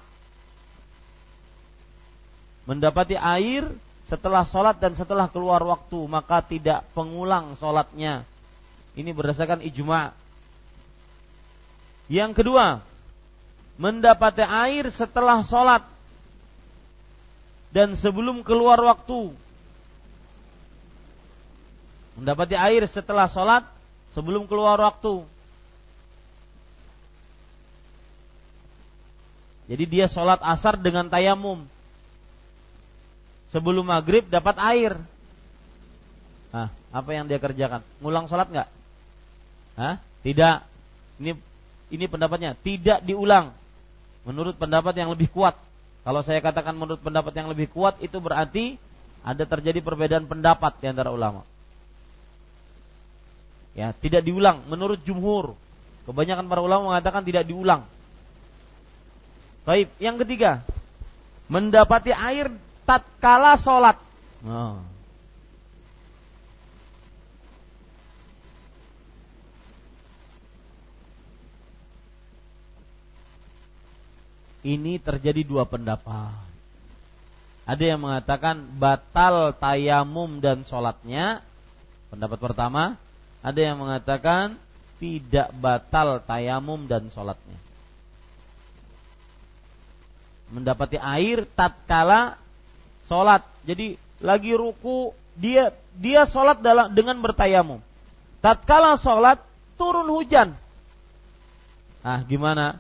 Mendapati air setelah sholat dan setelah keluar waktu maka tidak pengulang sholatnya. Ini berdasarkan ijma. Yang kedua, mendapati air setelah sholat dan sebelum keluar waktu. Mendapati air setelah sholat sebelum keluar waktu Jadi dia sholat asar dengan tayamum. Sebelum maghrib dapat air. Nah, apa yang dia kerjakan? Ngulang sholat nggak? Hah? Tidak. Ini ini pendapatnya tidak diulang. Menurut pendapat yang lebih kuat. Kalau saya katakan menurut pendapat yang lebih kuat itu berarti ada terjadi perbedaan pendapat di antara ulama. Ya, tidak diulang menurut jumhur. Kebanyakan para ulama mengatakan tidak diulang. Baik, yang ketiga, mendapati air tatkala sholat. Oh. Ini terjadi dua pendapat. Ada yang mengatakan batal tayamum dan sholatnya. Pendapat pertama. Ada yang mengatakan tidak batal tayamum dan sholatnya. Mendapati air tatkala sholat. Jadi lagi ruku dia dia sholat dalam dengan bertayamum. Tatkala sholat turun hujan. Nah, gimana?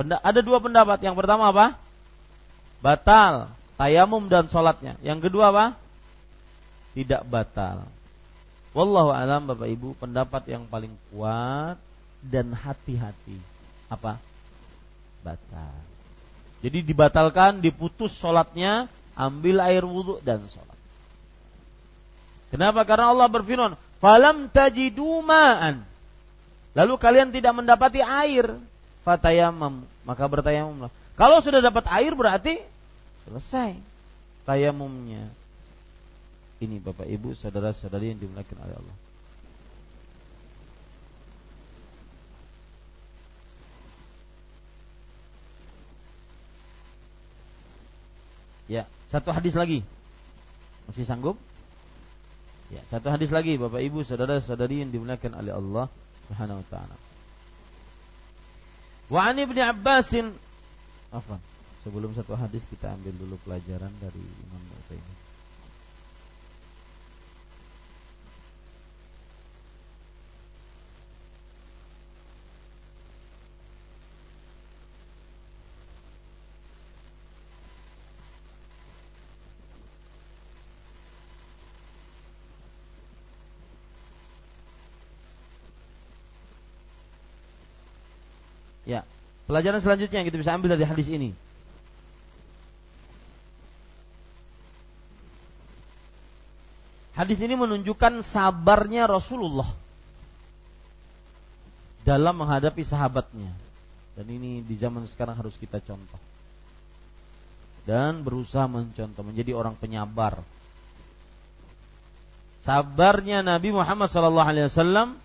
ada dua pendapat. Yang pertama apa? Batal tayamum dan sholatnya. Yang kedua apa? Tidak batal. Wallahu alam Bapak Ibu pendapat yang paling kuat dan hati-hati apa? Batal. Jadi dibatalkan, diputus sholatnya, ambil air wudhu dan sholat. Kenapa? Karena Allah berfirman, "Falam tajidu ma'an." Lalu kalian tidak mendapati air, fatayamam, maka bertayamumlah. Kalau sudah dapat air berarti selesai tayamumnya. Ini Bapak Ibu, saudara-saudari yang dimuliakan oleh Allah. Ya, satu hadis lagi. Masih sanggup? Ya, satu hadis lagi Bapak Ibu, saudara-saudari yang dimuliakan oleh Allah Subhanahu wa taala. Wa an Ibnu Abbasin? Sebelum satu hadis kita ambil dulu pelajaran dari Imam. Ya, pelajaran selanjutnya yang kita bisa ambil dari hadis ini. Hadis ini menunjukkan sabarnya Rasulullah dalam menghadapi sahabatnya. Dan ini di zaman sekarang harus kita contoh. Dan berusaha mencontoh menjadi orang penyabar. Sabarnya Nabi Muhammad SAW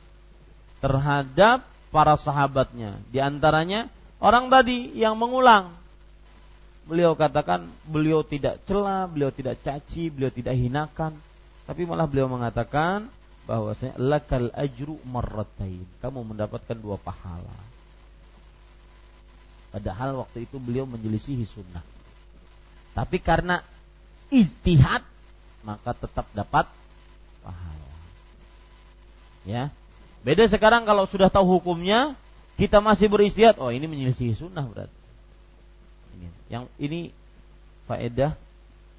terhadap para sahabatnya. Di antaranya orang tadi yang mengulang. Beliau katakan beliau tidak celah, beliau tidak caci, beliau tidak hinakan, tapi malah beliau mengatakan bahwasanya lakal ajru marratain. Kamu mendapatkan dua pahala. Padahal waktu itu beliau menyelisihi sunnah. Tapi karena istihad maka tetap dapat pahala. Ya, Beda sekarang kalau sudah tahu hukumnya, kita masih beristihad, oh ini menyelisih sunnah berarti. Ini, yang ini faedah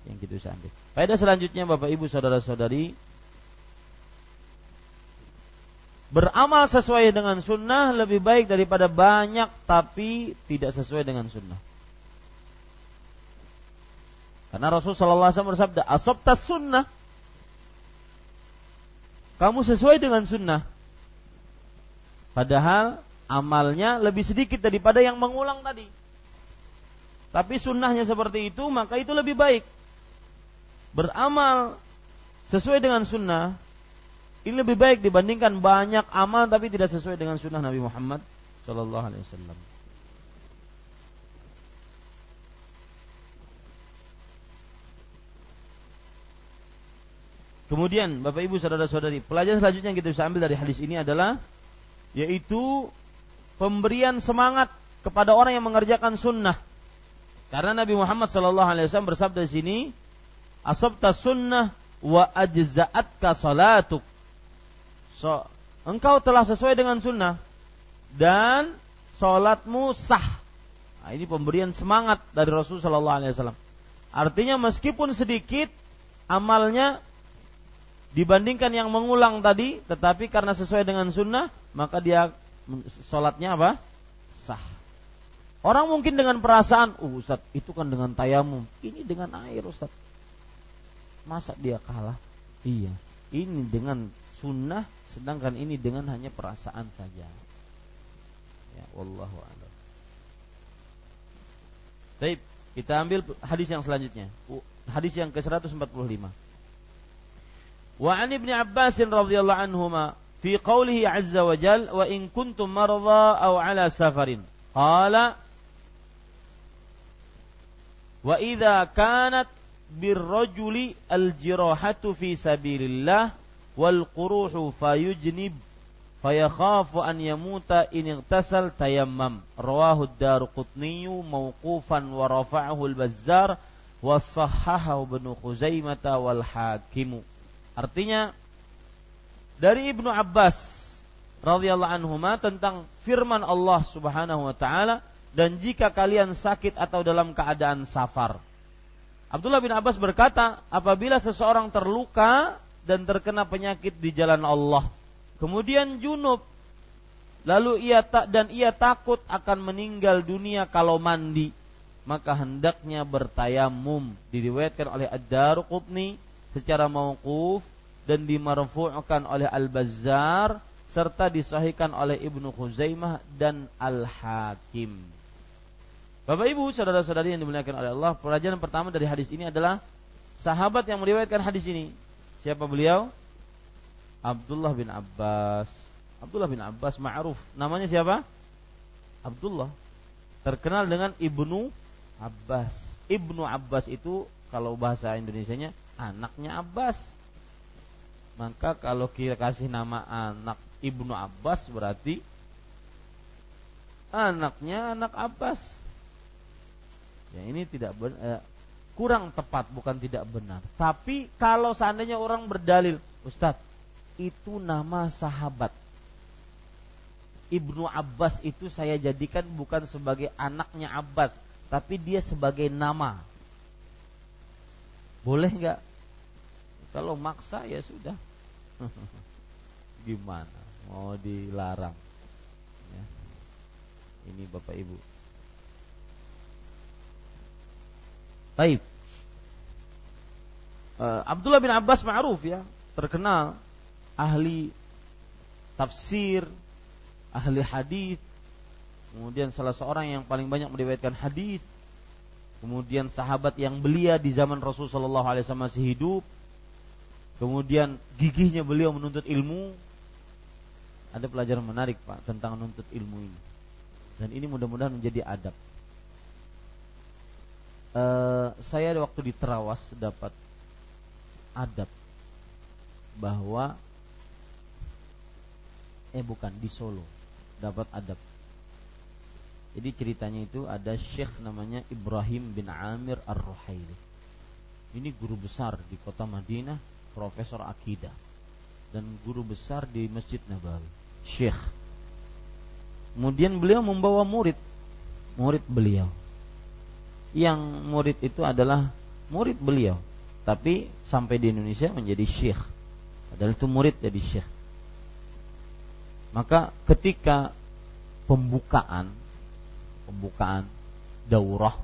yang kita bisa ambil. Faedah selanjutnya Bapak Ibu saudara-saudari beramal sesuai dengan sunnah lebih baik daripada banyak tapi tidak sesuai dengan sunnah. Karena Rasul Shallallahu Alaihi Wasallam bersabda, "Asabtas sunnah." Kamu sesuai dengan sunnah. Padahal amalnya lebih sedikit daripada yang mengulang tadi. Tapi sunnahnya seperti itu, maka itu lebih baik. Beramal sesuai dengan sunnah, ini lebih baik dibandingkan banyak amal tapi tidak sesuai dengan sunnah Nabi Muhammad Shallallahu Alaihi Wasallam. Kemudian Bapak Ibu saudara-saudari, pelajaran selanjutnya yang kita bisa ambil dari hadis ini adalah yaitu pemberian semangat kepada orang yang mengerjakan sunnah. Karena Nabi Muhammad Shallallahu Alaihi Wasallam bersabda di sini, asabta sunnah wa ajza'atka salatuk. So, engkau telah sesuai dengan sunnah dan solatmu sah. Nah, ini pemberian semangat dari Rasul Shallallahu Alaihi Wasallam. Artinya meskipun sedikit amalnya dibandingkan yang mengulang tadi, tetapi karena sesuai dengan sunnah, maka dia sholatnya apa? Sah. Orang mungkin dengan perasaan, uh Ustaz, itu kan dengan tayamum. Ini dengan air Ustaz. Masa dia kalah? Iya. Ini dengan sunnah, sedangkan ini dengan hanya perasaan saja. Ya, wallahu a'lam. Baik, kita ambil hadis yang selanjutnya. Hadis yang ke-145. Wa an Ibnu Abbas radhiyallahu anhuma fi qawlihi azza wa jal wa in kuntum marza aw ala safarin qala wa idza kanat birrajuli al jirahatu fi sabilillah wal quruhu fayujnib fayakhafu an yamuta in igtasal tayammam rawahu ad-Daruqutni mauqufan wa rafa'ahu al-Bazzar wa sahahahu Ibnu Khuzaimah wal Hakim artinya dari Ibnu Abbas radhiyallahu anhuma tentang firman Allah Subhanahu wa taala dan jika kalian sakit atau dalam keadaan safar. Abdullah bin Abbas berkata, apabila seseorang terluka dan terkena penyakit di jalan Allah, kemudian junub, lalu ia tak dan ia takut akan meninggal dunia kalau mandi, maka hendaknya bertayamum. Diriwayatkan oleh Ad-Daruqutni secara mauquf dan dimarfu'kan oleh Al-Bazzar serta disahihkan oleh Ibnu Khuzaimah dan Al-Hakim. Bapak Ibu, saudara-saudari yang dimuliakan oleh Allah, pelajaran pertama dari hadis ini adalah sahabat yang meriwayatkan hadis ini. Siapa beliau? Abdullah bin Abbas. Abdullah bin Abbas ma'ruf. Namanya siapa? Abdullah. Terkenal dengan Ibnu Abbas. Ibnu Abbas itu kalau bahasa Indonesianya anaknya Abbas. Maka kalau kita kasih nama anak Ibnu Abbas berarti anaknya anak Abbas. Ya ini tidak ben, eh, kurang tepat bukan tidak benar. Tapi kalau seandainya orang berdalil, Ustadz, itu nama sahabat. Ibnu Abbas itu saya jadikan bukan sebagai anaknya Abbas, tapi dia sebagai nama. Boleh nggak? Kalau maksa ya sudah. Gimana? mau dilarang? Ya. ini bapak ibu. Baik. Uh, Abdullah bin Abbas ma'ruf ya. Terkenal ahli tafsir ahli hadis kemudian salah seorang yang paling banyak meriwayatkan hadis kemudian sahabat yang belia di zaman Rasul Shallallahu Alaihi Wasallam masih hidup kemudian gigihnya beliau menuntut ilmu ada pelajaran menarik Pak tentang menuntut ilmu ini. Dan ini mudah-mudahan menjadi adab. Uh, saya waktu di Terawas dapat adab bahwa eh bukan di Solo dapat adab. Jadi ceritanya itu ada Syekh namanya Ibrahim bin Amir Ar-Ruhaili. Ini guru besar di kota Madinah, profesor akidah dan guru besar di Masjid Nabawi syekh. Kemudian beliau membawa murid, murid beliau. Yang murid itu adalah murid beliau, tapi sampai di Indonesia menjadi syekh. Padahal itu murid jadi syekh. Maka ketika pembukaan pembukaan daurah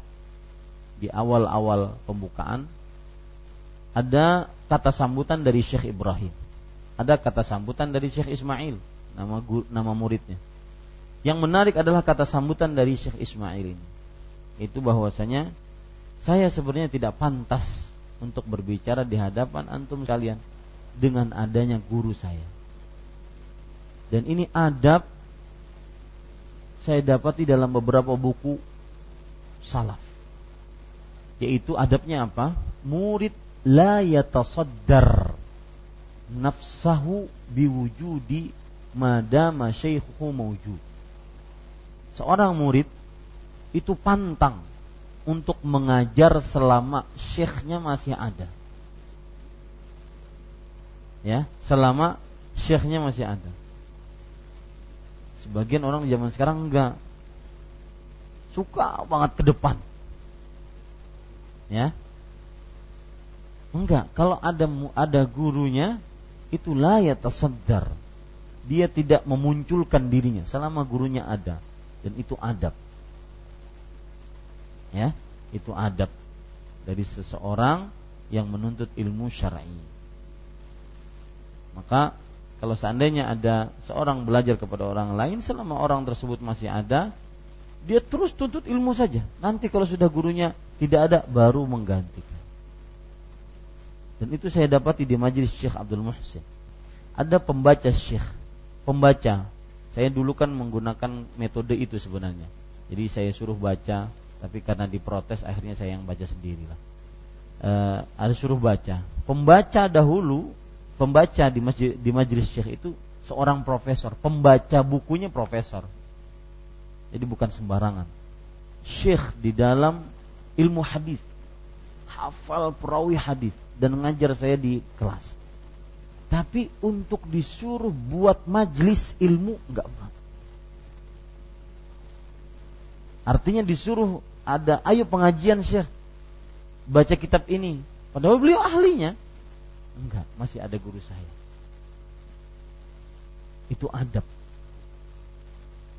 di awal-awal pembukaan ada kata sambutan dari Syekh Ibrahim. Ada kata sambutan dari Syekh Ismail nama nama muridnya. Yang menarik adalah kata sambutan dari Syekh Ismail ini. Itu bahwasanya saya sebenarnya tidak pantas untuk berbicara di hadapan antum sekalian dengan adanya guru saya. Dan ini adab saya dapati dalam beberapa buku salaf. Yaitu adabnya apa? Murid la yatasaddar nafsahu biwujudi madama syaikhu mawjud. Seorang murid itu pantang untuk mengajar selama syekhnya masih ada. Ya, selama syekhnya masih ada. Sebagian orang zaman sekarang enggak suka banget ke depan. Ya. Enggak, kalau ada ada gurunya itulah ya tasaddar dia tidak memunculkan dirinya selama gurunya ada. Dan itu adab. Ya itu adab dari seseorang yang menuntut ilmu syar'i. Maka kalau seandainya ada seorang belajar kepada orang lain selama orang tersebut masih ada dia terus tuntut ilmu saja. Nanti kalau sudah gurunya tidak ada baru menggantikan dan itu saya dapati di majelis Syekh Abdul Muhsin ada pembaca Syekh pembaca. Saya dulu kan menggunakan metode itu sebenarnya. Jadi saya suruh baca, tapi karena diprotes akhirnya saya yang baca sendiri lah. E, ada suruh baca. Pembaca dahulu, pembaca di masjid di majelis syekh itu seorang profesor, pembaca bukunya profesor. Jadi bukan sembarangan. Syekh di dalam ilmu hadis, hafal perawi hadis dan mengajar saya di kelas. Tapi untuk disuruh buat majlis ilmu nggak mau. Artinya disuruh ada ayo pengajian Syekh baca kitab ini. Padahal beliau ahlinya. Enggak, masih ada guru saya itu adab.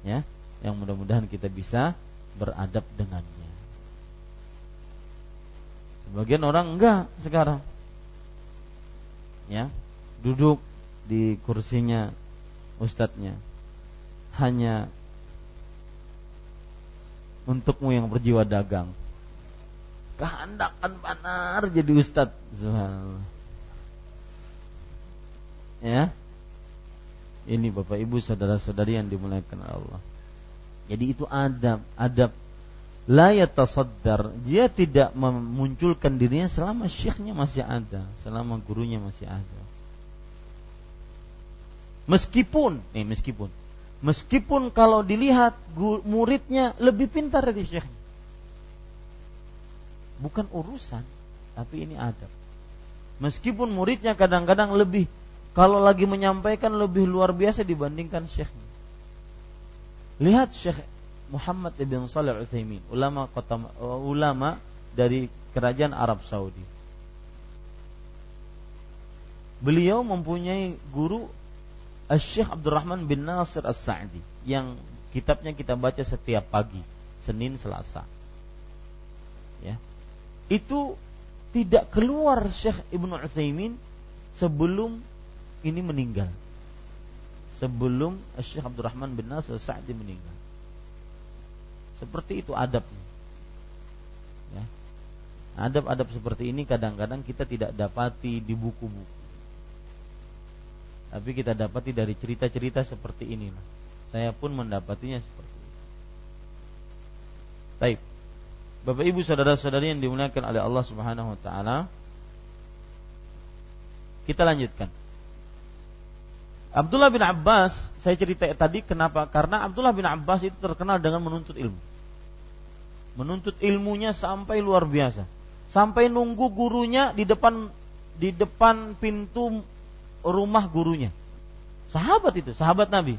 Ya, yang mudah-mudahan kita bisa beradab dengannya. Sebagian orang enggak sekarang. Ya, duduk di kursinya ustadznya hanya untukmu yang berjiwa dagang. Kehandakan benar jadi ustadz. Ya, ini Bapak Ibu saudara-saudari yang dimuliakan Allah. Jadi itu adab, adab la yatasaddar, dia tidak memunculkan dirinya selama syekhnya masih ada, selama gurunya masih ada. Meskipun, eh meskipun meskipun kalau dilihat muridnya lebih pintar dari syekhnya. Bukan urusan, tapi ini adab. Meskipun muridnya kadang-kadang lebih kalau lagi menyampaikan lebih luar biasa dibandingkan syekhnya. Lihat Syekh Muhammad ibn Salih Utsaimin, ulama kota ulama dari kerajaan Arab Saudi. Beliau mempunyai guru Syekh Abdurrahman bin Nasir As-Sa'di yang kitabnya kita baca setiap pagi, Senin, Selasa. Ya. Itu tidak keluar Syekh Ibnu Utsaimin sebelum ini meninggal sebelum Syekh Abdurrahman bin Nasir Sa'di meninggal. Seperti itu adabnya. Ya. Adab-adab seperti ini kadang-kadang kita tidak dapati di buku-buku. Tapi kita dapati dari cerita-cerita seperti inilah. Saya pun mendapatinya seperti itu. Baik. Bapak Ibu saudara-saudari yang dimuliakan oleh Allah Subhanahu wa taala. Kita lanjutkan. Abdullah bin Abbas, saya cerita tadi kenapa? Karena Abdullah bin Abbas itu terkenal dengan menuntut ilmu. Menuntut ilmunya sampai luar biasa. Sampai nunggu gurunya di depan di depan pintu rumah gurunya. Sahabat itu, sahabat Nabi.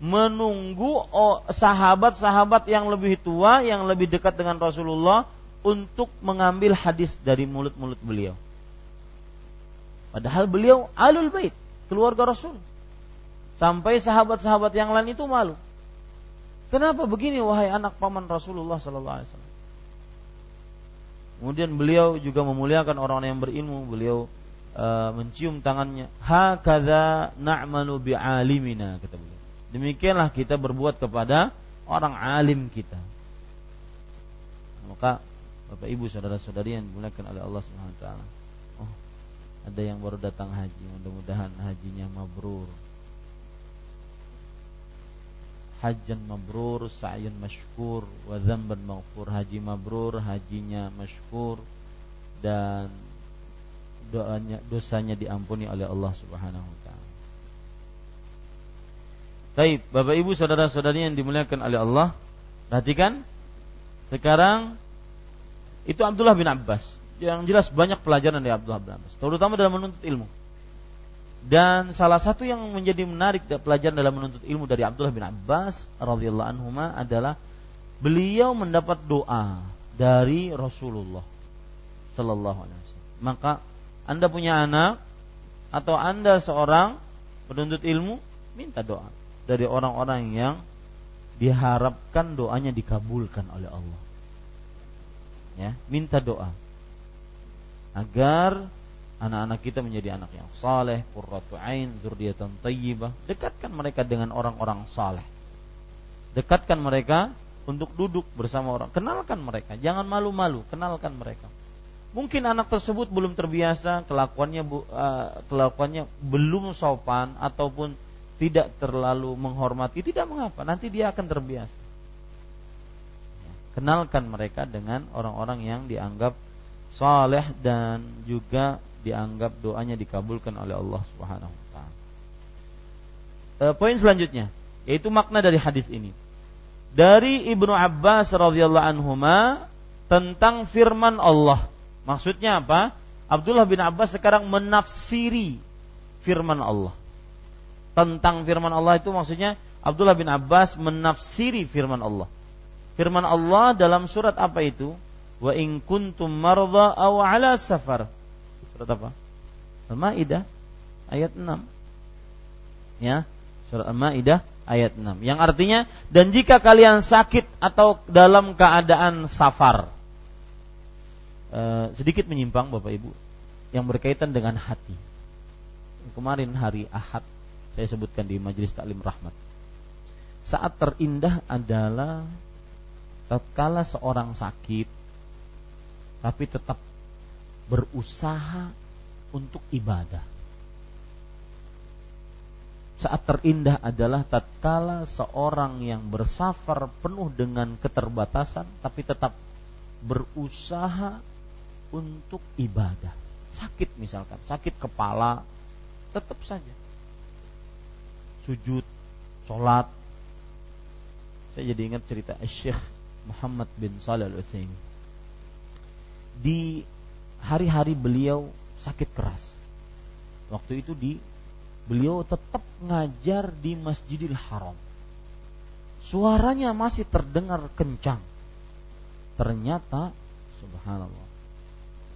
Menunggu sahabat-sahabat yang lebih tua, yang lebih dekat dengan Rasulullah untuk mengambil hadis dari mulut-mulut beliau. Padahal beliau alul bait, keluarga Rasul. Sampai sahabat-sahabat yang lain itu malu. Kenapa begini wahai anak paman Rasulullah sallallahu alaihi wasallam? Kemudian beliau juga memuliakan orang-orang yang berilmu. Beliau uh, mencium tangannya. Hakadha na'malu bi'alimina kata beliau. Demikianlah kita berbuat kepada orang alim kita. Maka Bapak Ibu saudara-saudari yang dimuliakan oleh Allah Subhanahu wa taala. Oh, ada yang baru datang haji. Mudah-mudahan hajinya mabrur hajjan mabrur, sa'yan masykur, wa dzamban maghfur. Haji mabrur, hajinya masykur dan doanya dosanya diampuni oleh Allah Subhanahu wa taala. Baik, Bapak Ibu saudara-saudari yang dimuliakan oleh Allah, perhatikan sekarang itu Abdullah bin Abbas. Yang jelas banyak pelajaran dari Abdullah bin Abbas, terutama dalam menuntut ilmu. Dan salah satu yang menjadi menarik pelajaran dalam menuntut ilmu dari Abdullah bin Abbas radhiyallahu anhu adalah beliau mendapat doa dari Rasulullah sallallahu alaihi wasallam. Maka Anda punya anak atau Anda seorang penuntut ilmu, minta doa dari orang-orang yang diharapkan doanya dikabulkan oleh Allah. Ya, minta doa agar anak-anak kita menjadi anak yang saleh, qurratu ain, dzurriatan thayyibah. Dekatkan mereka dengan orang-orang saleh. Dekatkan mereka untuk duduk bersama orang. Kenalkan mereka, jangan malu-malu, kenalkan mereka. Mungkin anak tersebut belum terbiasa, kelakuannya uh, kelakuannya belum sopan ataupun tidak terlalu menghormati, tidak mengapa, nanti dia akan terbiasa. Kenalkan mereka dengan orang-orang yang dianggap saleh dan juga dianggap doanya dikabulkan oleh Allah Subhanahu wa taala. e, poin selanjutnya yaitu makna dari hadis ini. Dari Ibnu Abbas radhiyallahu anhuma tentang firman Allah. Maksudnya apa? Abdullah bin Abbas sekarang menafsiri firman Allah. Tentang firman Allah itu maksudnya Abdullah bin Abbas menafsiri firman Allah. Firman Allah dalam surat apa itu? Wa in kuntum marda aw ala safar. Surat apa? Al-Maidah ayat 6. Ya, surat Al-Maidah ayat 6. Yang artinya dan jika kalian sakit atau dalam keadaan safar. Eh, sedikit menyimpang Bapak Ibu yang berkaitan dengan hati. Kemarin hari Ahad saya sebutkan di Majelis Taklim Rahmat. Saat terindah adalah tatkala seorang sakit tapi tetap berusaha untuk ibadah. Saat terindah adalah tatkala seorang yang bersafar penuh dengan keterbatasan tapi tetap berusaha untuk ibadah. Sakit misalkan, sakit kepala, tetap saja. Sujud, sholat. Saya jadi ingat cerita Syekh Muhammad bin Salih al Di hari-hari beliau sakit keras. Waktu itu di beliau tetap ngajar di Masjidil Haram. Suaranya masih terdengar kencang. Ternyata subhanallah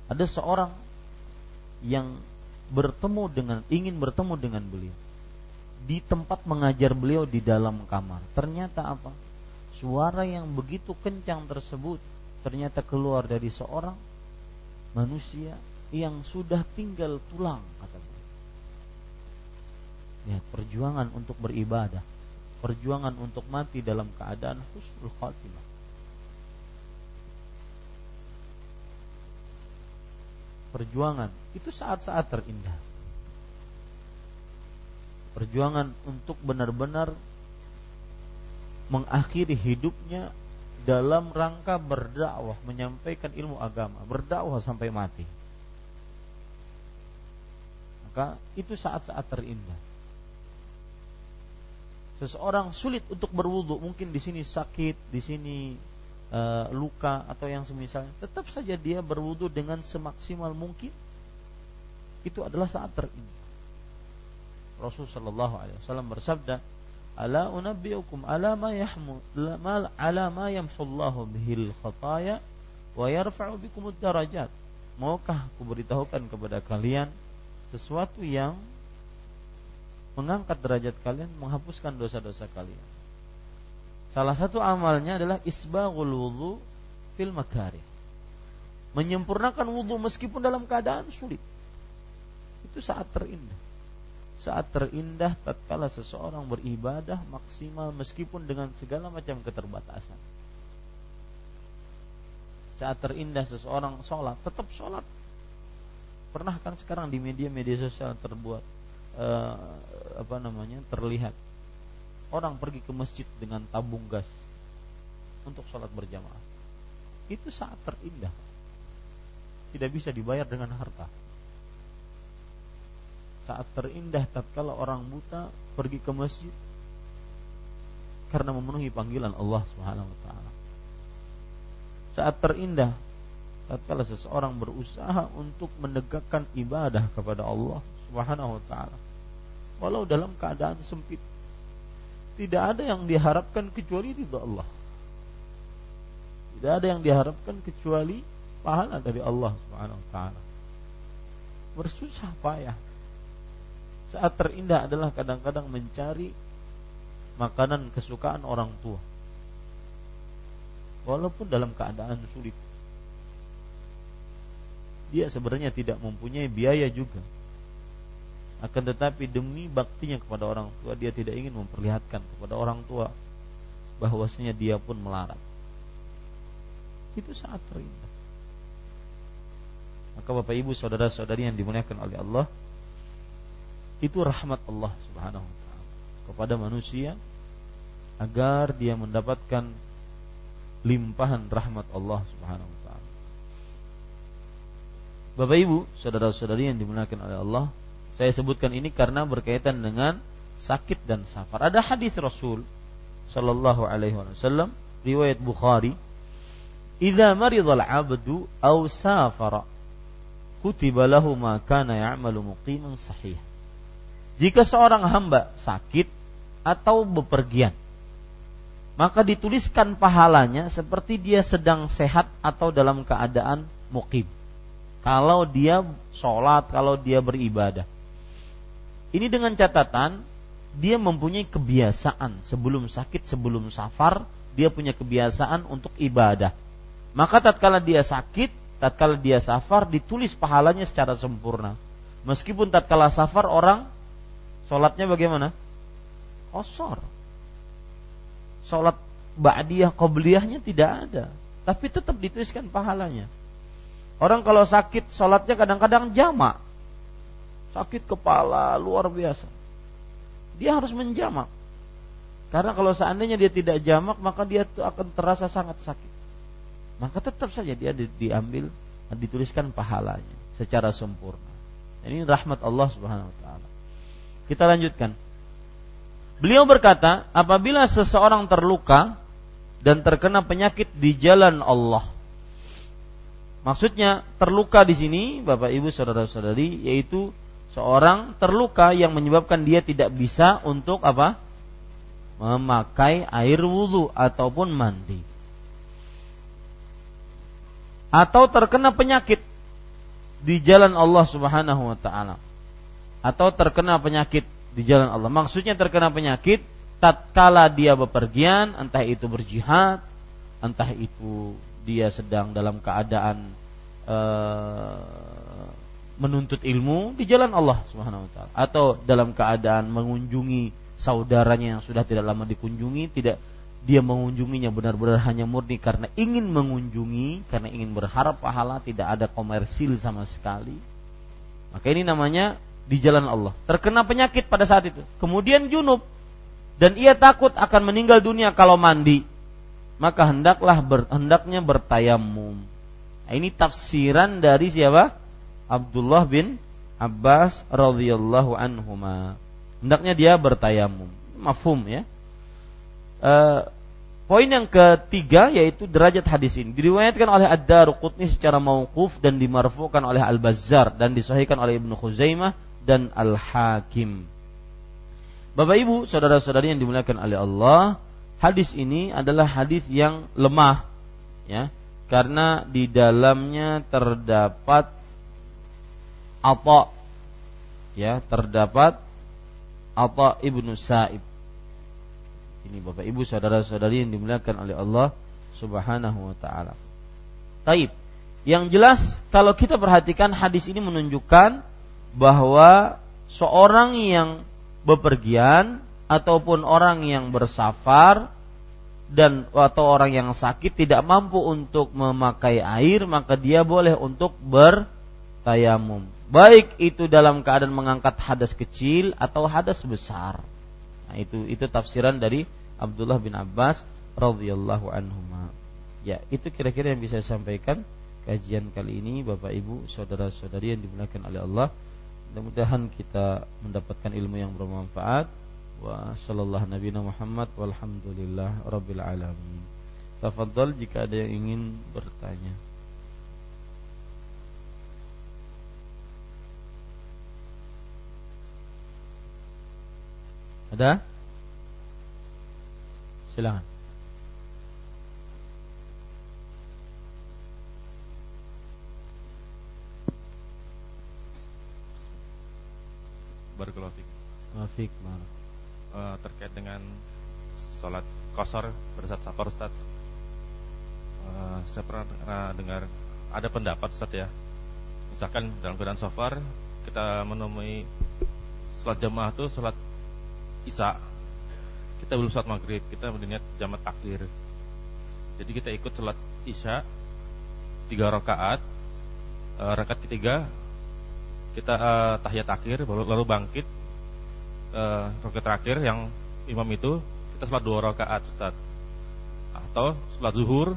ada seorang yang bertemu dengan ingin bertemu dengan beliau di tempat mengajar beliau di dalam kamar. Ternyata apa? Suara yang begitu kencang tersebut ternyata keluar dari seorang manusia yang sudah tinggal tulang kata beliau. Ya, perjuangan untuk beribadah, perjuangan untuk mati dalam keadaan husnul khatimah. perjuangan itu saat-saat terindah. Perjuangan untuk benar-benar mengakhiri hidupnya dalam rangka berdakwah, menyampaikan ilmu agama, berdakwah sampai mati. Maka itu saat-saat terindah. Seseorang sulit untuk berwudu, mungkin di sini sakit, di sini e, luka atau yang semisalnya, tetap saja dia berwudu dengan semaksimal mungkin. Itu adalah saat terindah. Rasul sallallahu alaihi wasallam bersabda, "Ala unabbiukum ala ma yahmu ala ma yamhullahu bihil khataya wa yarfa'u bikum darajat." Maukah aku beritahukan kepada kalian sesuatu yang mengangkat derajat kalian, menghapuskan dosa-dosa kalian. Salah satu amalnya adalah isbaghul wudu fil makari. Menyempurnakan wudu meskipun dalam keadaan sulit. Itu saat terindah. Saat terindah tatkala seseorang beribadah maksimal meskipun dengan segala macam keterbatasan. Saat terindah seseorang sholat, tetap sholat. Pernah kan sekarang di media-media sosial terbuat uh, apa namanya terlihat orang pergi ke masjid dengan tabung gas untuk sholat berjamaah. Itu saat terindah. Tidak bisa dibayar dengan harta. Saat terindah tatkala orang buta pergi ke masjid karena memenuhi panggilan Allah Subhanahu wa taala. Saat terindah tatkala seseorang berusaha untuk menegakkan ibadah kepada Allah Subhanahu wa taala walau dalam keadaan sempit tidak ada yang diharapkan kecuali ridha Allah. Tidak ada yang diharapkan kecuali pahala dari Allah Subhanahu wa taala. Bersusah payah. Saat terindah adalah kadang-kadang mencari makanan kesukaan orang tua. Walaupun dalam keadaan sulit. Dia sebenarnya tidak mempunyai biaya juga akan tetapi demi baktinya kepada orang tua dia tidak ingin memperlihatkan kepada orang tua bahwasanya dia pun melarat. Itu saat terindah. Maka Bapak Ibu saudara-saudari yang dimuliakan oleh Allah itu rahmat Allah Subhanahu wa taala kepada manusia agar dia mendapatkan limpahan rahmat Allah Subhanahu wa taala. Bapak Ibu, saudara-saudari yang dimuliakan oleh Allah, saya sebutkan ini karena berkaitan dengan sakit dan safar. Ada hadis Rasul sallallahu alaihi wasallam riwayat Bukhari, "Idza maridal 'abdu aw safara, kutiba lahu ma kana ya'malu muqiman sahih." Jika seorang hamba sakit atau bepergian, maka dituliskan pahalanya seperti dia sedang sehat atau dalam keadaan mukim. Kalau dia sholat, kalau dia beribadah. Ini dengan catatan dia mempunyai kebiasaan sebelum sakit, sebelum safar, dia punya kebiasaan untuk ibadah. Maka tatkala dia sakit, tatkala dia safar ditulis pahalanya secara sempurna. Meskipun tatkala safar orang sholatnya bagaimana? Kosor sholat ba'diyah qobliyahnya tidak ada. Tapi tetap dituliskan pahalanya. Orang kalau sakit sholatnya kadang-kadang jamak. Sakit kepala luar biasa. Dia harus menjamak. Karena kalau seandainya dia tidak jamak maka dia akan terasa sangat sakit. Maka tetap saja dia diambil dituliskan pahalanya secara sempurna. Ini rahmat Allah Subhanahu wa taala. Kita lanjutkan. Beliau berkata, apabila seseorang terluka dan terkena penyakit di jalan Allah. Maksudnya terluka di sini Bapak Ibu saudara-saudari yaitu seorang terluka yang menyebabkan dia tidak bisa untuk apa? memakai air wudhu ataupun mandi. Atau terkena penyakit di jalan Allah Subhanahu wa taala. Atau terkena penyakit di jalan Allah. Maksudnya terkena penyakit tatkala dia bepergian, entah itu berjihad, entah itu dia sedang dalam keadaan uh, menuntut ilmu di jalan Allah Subhanahu wa taala atau dalam keadaan mengunjungi saudaranya yang sudah tidak lama dikunjungi, tidak dia mengunjunginya benar-benar hanya murni karena ingin mengunjungi, karena ingin berharap pahala, tidak ada komersil sama sekali. Maka ini namanya di jalan Allah. Terkena penyakit pada saat itu. Kemudian junub dan ia takut akan meninggal dunia kalau mandi. Maka hendaklah ber, hendaknya bertayamum. Nah, ini tafsiran dari siapa? Abdullah bin Abbas radhiyallahu anhuma. Hendaknya dia bertayamum. Mafhum ya. E, poin yang ketiga yaitu derajat hadis ini diriwayatkan oleh Ad-Daruqutni secara mauquf dan dimarfukan oleh Al-Bazzar dan disahihkan oleh Ibnu Khuzaimah dan Al-Hakim. Bapak Ibu, saudara-saudari yang dimuliakan oleh Allah, hadis ini adalah hadis yang lemah ya, karena di dalamnya terdapat apa ya, terdapat apa Ibnu Sa'ib. Ini Bapak Ibu, saudara-saudari yang dimuliakan oleh Allah Subhanahu wa taala. Taib. Yang jelas kalau kita perhatikan hadis ini menunjukkan bahwa seorang yang bepergian ataupun orang yang bersafar dan atau orang yang sakit tidak mampu untuk memakai air maka dia boleh untuk bertayamum. Baik itu dalam keadaan mengangkat hadas kecil atau hadas besar. Nah itu itu tafsiran dari Abdullah bin Abbas radhiyallahu anhu ya itu kira-kira yang bisa saya sampaikan kajian kali ini Bapak Ibu saudara-saudari yang dimuliakan oleh Allah Mudah-mudahan kita mendapatkan ilmu yang bermanfaat. Wa sallallahu nabi Muhammad walhamdulillah rabbil alamin. Tafadhal jika ada yang ingin bertanya. Ada? Silakan. Barakallahu Mafik, uh, terkait dengan sholat kosor pada saat safar Ustaz. Uh, saya pernah dengar ada pendapat Ustaz ya. Misalkan dalam keadaan safar kita menemui sholat jamaah itu sholat isya kita belum sholat maghrib kita berniat jamat takdir jadi kita ikut sholat isya tiga rakaat uh, rakaat ketiga kita uh, tahiyat akhir baru lalu bangkit uh, rakaat terakhir yang imam itu kita sholat dua rakaat Ustaz. Atau sholat zuhur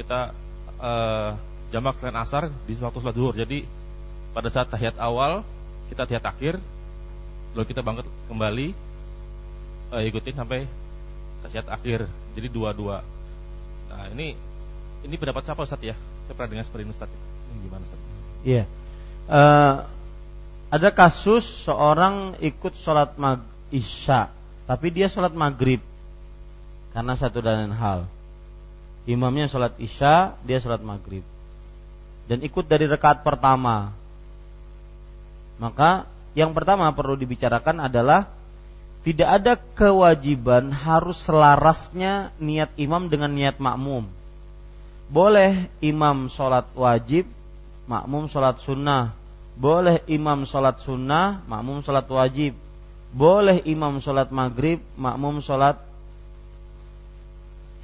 kita uh, jamak selain asar di waktu sholat zuhur. Jadi pada saat tahiyat awal kita tahiyat akhir lalu kita bangkit kembali uh, ikutin sampai tasyahud akhir. Jadi dua-dua. Nah ini ini pendapat siapa Ustaz ya? Saya pernah dengar seperti ini Ustaz. Ini gimana Ustaz? Iya uh, ada kasus seorang ikut sholat mag isya tapi dia sholat maghrib karena satu dan lain hal. Imamnya sholat isya dia sholat maghrib. Dan ikut dari rekaat pertama. Maka yang pertama perlu dibicarakan adalah tidak ada kewajiban harus selarasnya niat imam dengan niat makmum. Boleh imam sholat wajib, makmum sholat sunnah. Boleh imam sholat sunnah, makmum sholat wajib. Boleh imam sholat maghrib, makmum sholat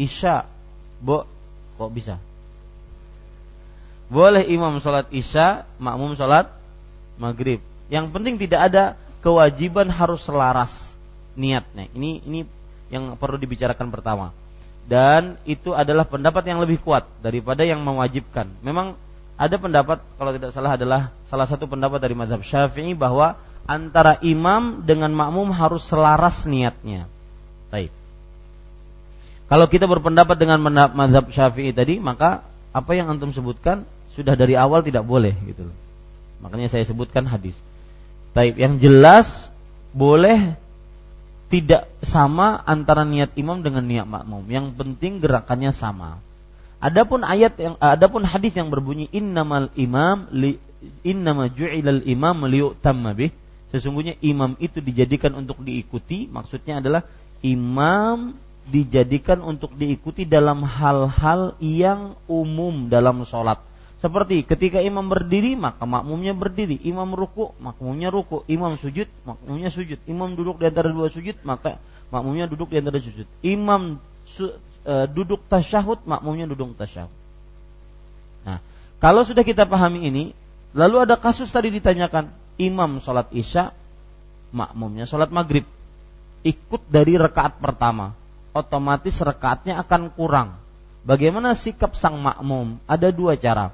isya. Bo, kok bisa? Boleh imam sholat isya, makmum sholat maghrib. Yang penting tidak ada kewajiban harus selaras niatnya. Ini ini yang perlu dibicarakan pertama. Dan itu adalah pendapat yang lebih kuat daripada yang mewajibkan. Memang ada pendapat kalau tidak salah adalah salah satu pendapat dari mazhab Syafi'i bahwa antara imam dengan makmum harus selaras niatnya. Baik. Kalau kita berpendapat dengan mazhab Syafi'i tadi, maka apa yang antum sebutkan sudah dari awal tidak boleh gitu. Makanya saya sebutkan hadis. Baik, yang jelas boleh tidak sama antara niat imam dengan niat makmum. Yang penting gerakannya sama. Adapun ayat yang adapun hadis yang berbunyi innamal imam li innama ju'ilal imam liyutamma bih. Sesungguhnya imam itu dijadikan untuk diikuti, maksudnya adalah imam dijadikan untuk diikuti dalam hal-hal yang umum dalam sholat. Seperti ketika imam berdiri maka makmumnya berdiri, imam ruku makmumnya ruku, imam sujud makmumnya sujud, imam duduk di antara dua sujud maka makmumnya duduk di antara sujud. Imam e, duduk tasyahud makmumnya duduk tasyahud. Nah, kalau sudah kita pahami ini, lalu ada kasus tadi ditanyakan, imam sholat isya, makmumnya sholat maghrib, ikut dari rekaat pertama, otomatis rekaatnya akan kurang. Bagaimana sikap sang makmum? Ada dua cara.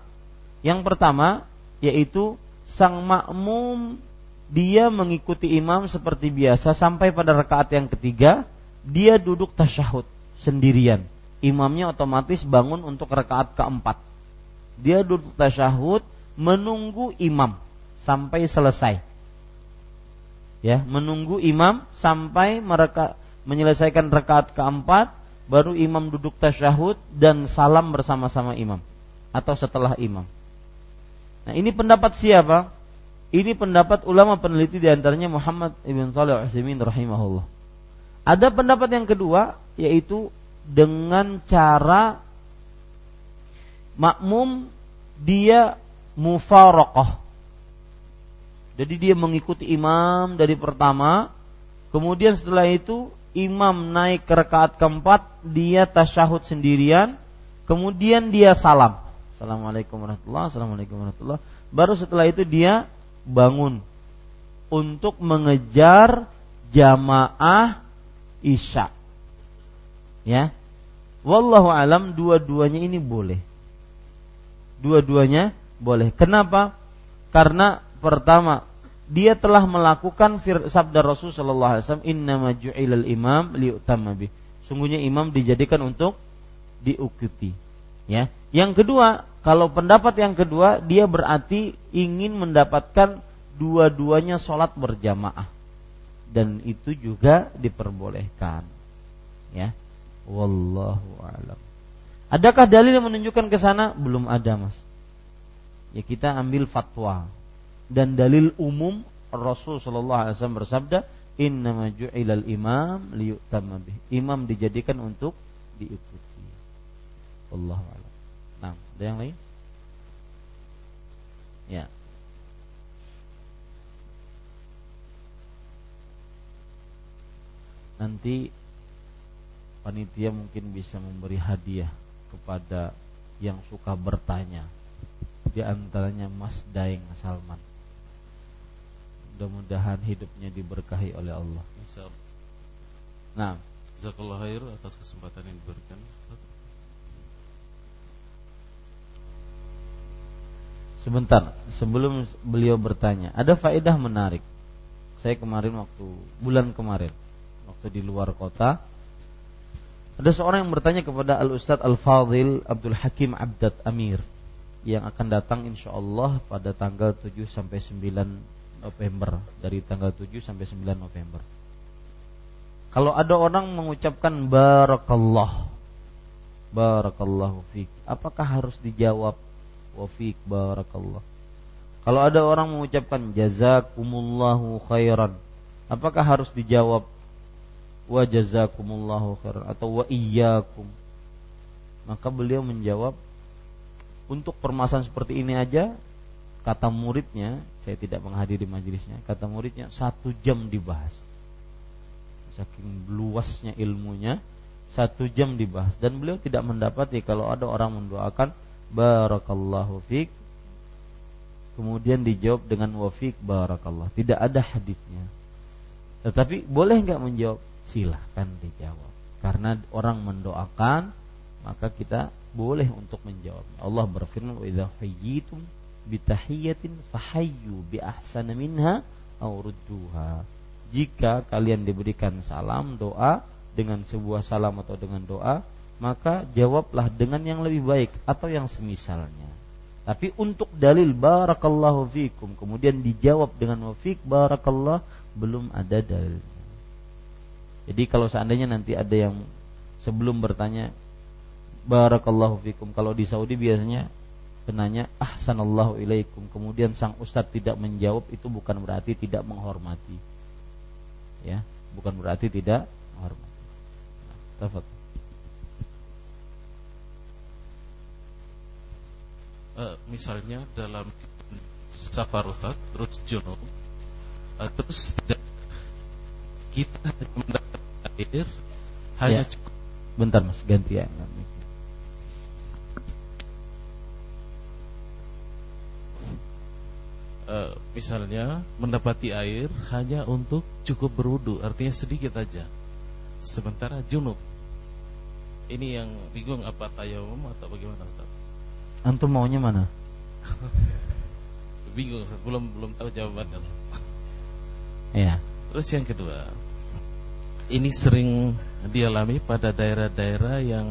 Yang pertama yaitu sang makmum dia mengikuti imam seperti biasa sampai pada rakaat yang ketiga dia duduk tasyahud sendirian. Imamnya otomatis bangun untuk rakaat keempat. Dia duduk tasyahud menunggu imam sampai selesai. Ya, menunggu imam sampai mereka menyelesaikan rakaat keempat baru imam duduk tasyahud dan salam bersama-sama imam atau setelah imam. Nah ini pendapat siapa? Ini pendapat ulama peneliti di antaranya Muhammad ibn Salih al rahimahullah. Ada pendapat yang kedua yaitu dengan cara makmum dia mufarokoh. Jadi dia mengikuti imam dari pertama, kemudian setelah itu imam naik ke rakaat keempat, dia tasyahud sendirian, kemudian dia salam. Assalamualaikum warahmatullahi Assalamualaikum warahmatullahi Baru setelah itu dia bangun untuk mengejar jamaah isya. Ya. Wallahu alam dua-duanya ini boleh. Dua-duanya boleh. Kenapa? Karena pertama dia telah melakukan sabda Rasul sallallahu alaihi wasallam innama ju'ilal imam liyutamma bih. Sungguhnya imam dijadikan untuk diikuti. Ya. Yang kedua, kalau pendapat yang kedua dia berarti ingin mendapatkan dua-duanya sholat berjamaah dan itu juga diperbolehkan. Ya. Wallahu alam. Adakah dalil yang menunjukkan ke sana? Belum ada, Mas. Ya kita ambil fatwa dan dalil umum Rasul sallallahu alaihi wasallam bersabda, "Innama ju'ilal imam liyutamma bih." Imam dijadikan untuk diikuti. Wallahu alam. Nah, ada yang lain? Ya. Nanti panitia mungkin bisa memberi hadiah kepada yang suka bertanya. Di antaranya Mas Daeng Salman. Mudah-mudahan hidupnya diberkahi oleh Allah. Nah, Jazakallah khair atas kesempatan yang diberikan. Sebentar, sebelum beliau bertanya, ada faedah menarik. saya kemarin waktu bulan kemarin waktu di luar kota ada seorang yang bertanya kepada Al Ustadz Al Fadil Abdul Hakim Abdad Amir yang akan datang insya Allah pada tanggal 7 sampai 9 November dari tanggal 7 sampai 9 November. Kalau ada orang mengucapkan barakallah barakallahu fiik, apakah harus dijawab wa fiik barakallah? Kalau ada orang mengucapkan jazakumullahu khairan, apakah harus dijawab wa jazakumullahu khairan atau wa iyyakum? Maka beliau menjawab untuk permasalahan seperti ini aja kata muridnya saya tidak menghadiri majelisnya kata muridnya satu jam dibahas. Saking luasnya ilmunya satu jam dibahas. Dan beliau tidak mendapati kalau ada orang mendoakan barakallahu fiq kemudian dijawab dengan wafik barakallah. Tidak ada hadisnya. Tetapi boleh nggak menjawab silahkan dijawab karena orang mendoakan maka kita boleh untuk menjawab. Allah berfirman, "Wa idza hayyitum bitahiyatin fahayyu bi ahsana minha aw rudduha." Jika kalian diberikan salam doa dengan sebuah salam atau dengan doa, maka jawablah dengan yang lebih baik atau yang semisalnya. Tapi untuk dalil barakallahu fikum kemudian dijawab dengan wafik barakallah belum ada dalilnya. Jadi kalau seandainya nanti ada yang sebelum bertanya barakallahu fikum. Kalau di Saudi biasanya penanya ahsanallahu ilaikum. Kemudian sang ustadz tidak menjawab itu bukan berarti tidak menghormati. Ya, bukan berarti tidak menghormati. Nah, Uh, misalnya dalam safar Ustaz terus junub uh, terus kita mendapat air hanya ya. cukup bentar mas ganti ya uh, misalnya mendapati air hanya untuk cukup berwudu, artinya sedikit aja. Sementara junub. Ini yang bingung apa tayamum atau bagaimana Ustaz? Antum maunya mana? bingung Ustaz, belum belum tahu jawabannya. Iya. Terus yang kedua, ini sering dialami pada daerah-daerah yang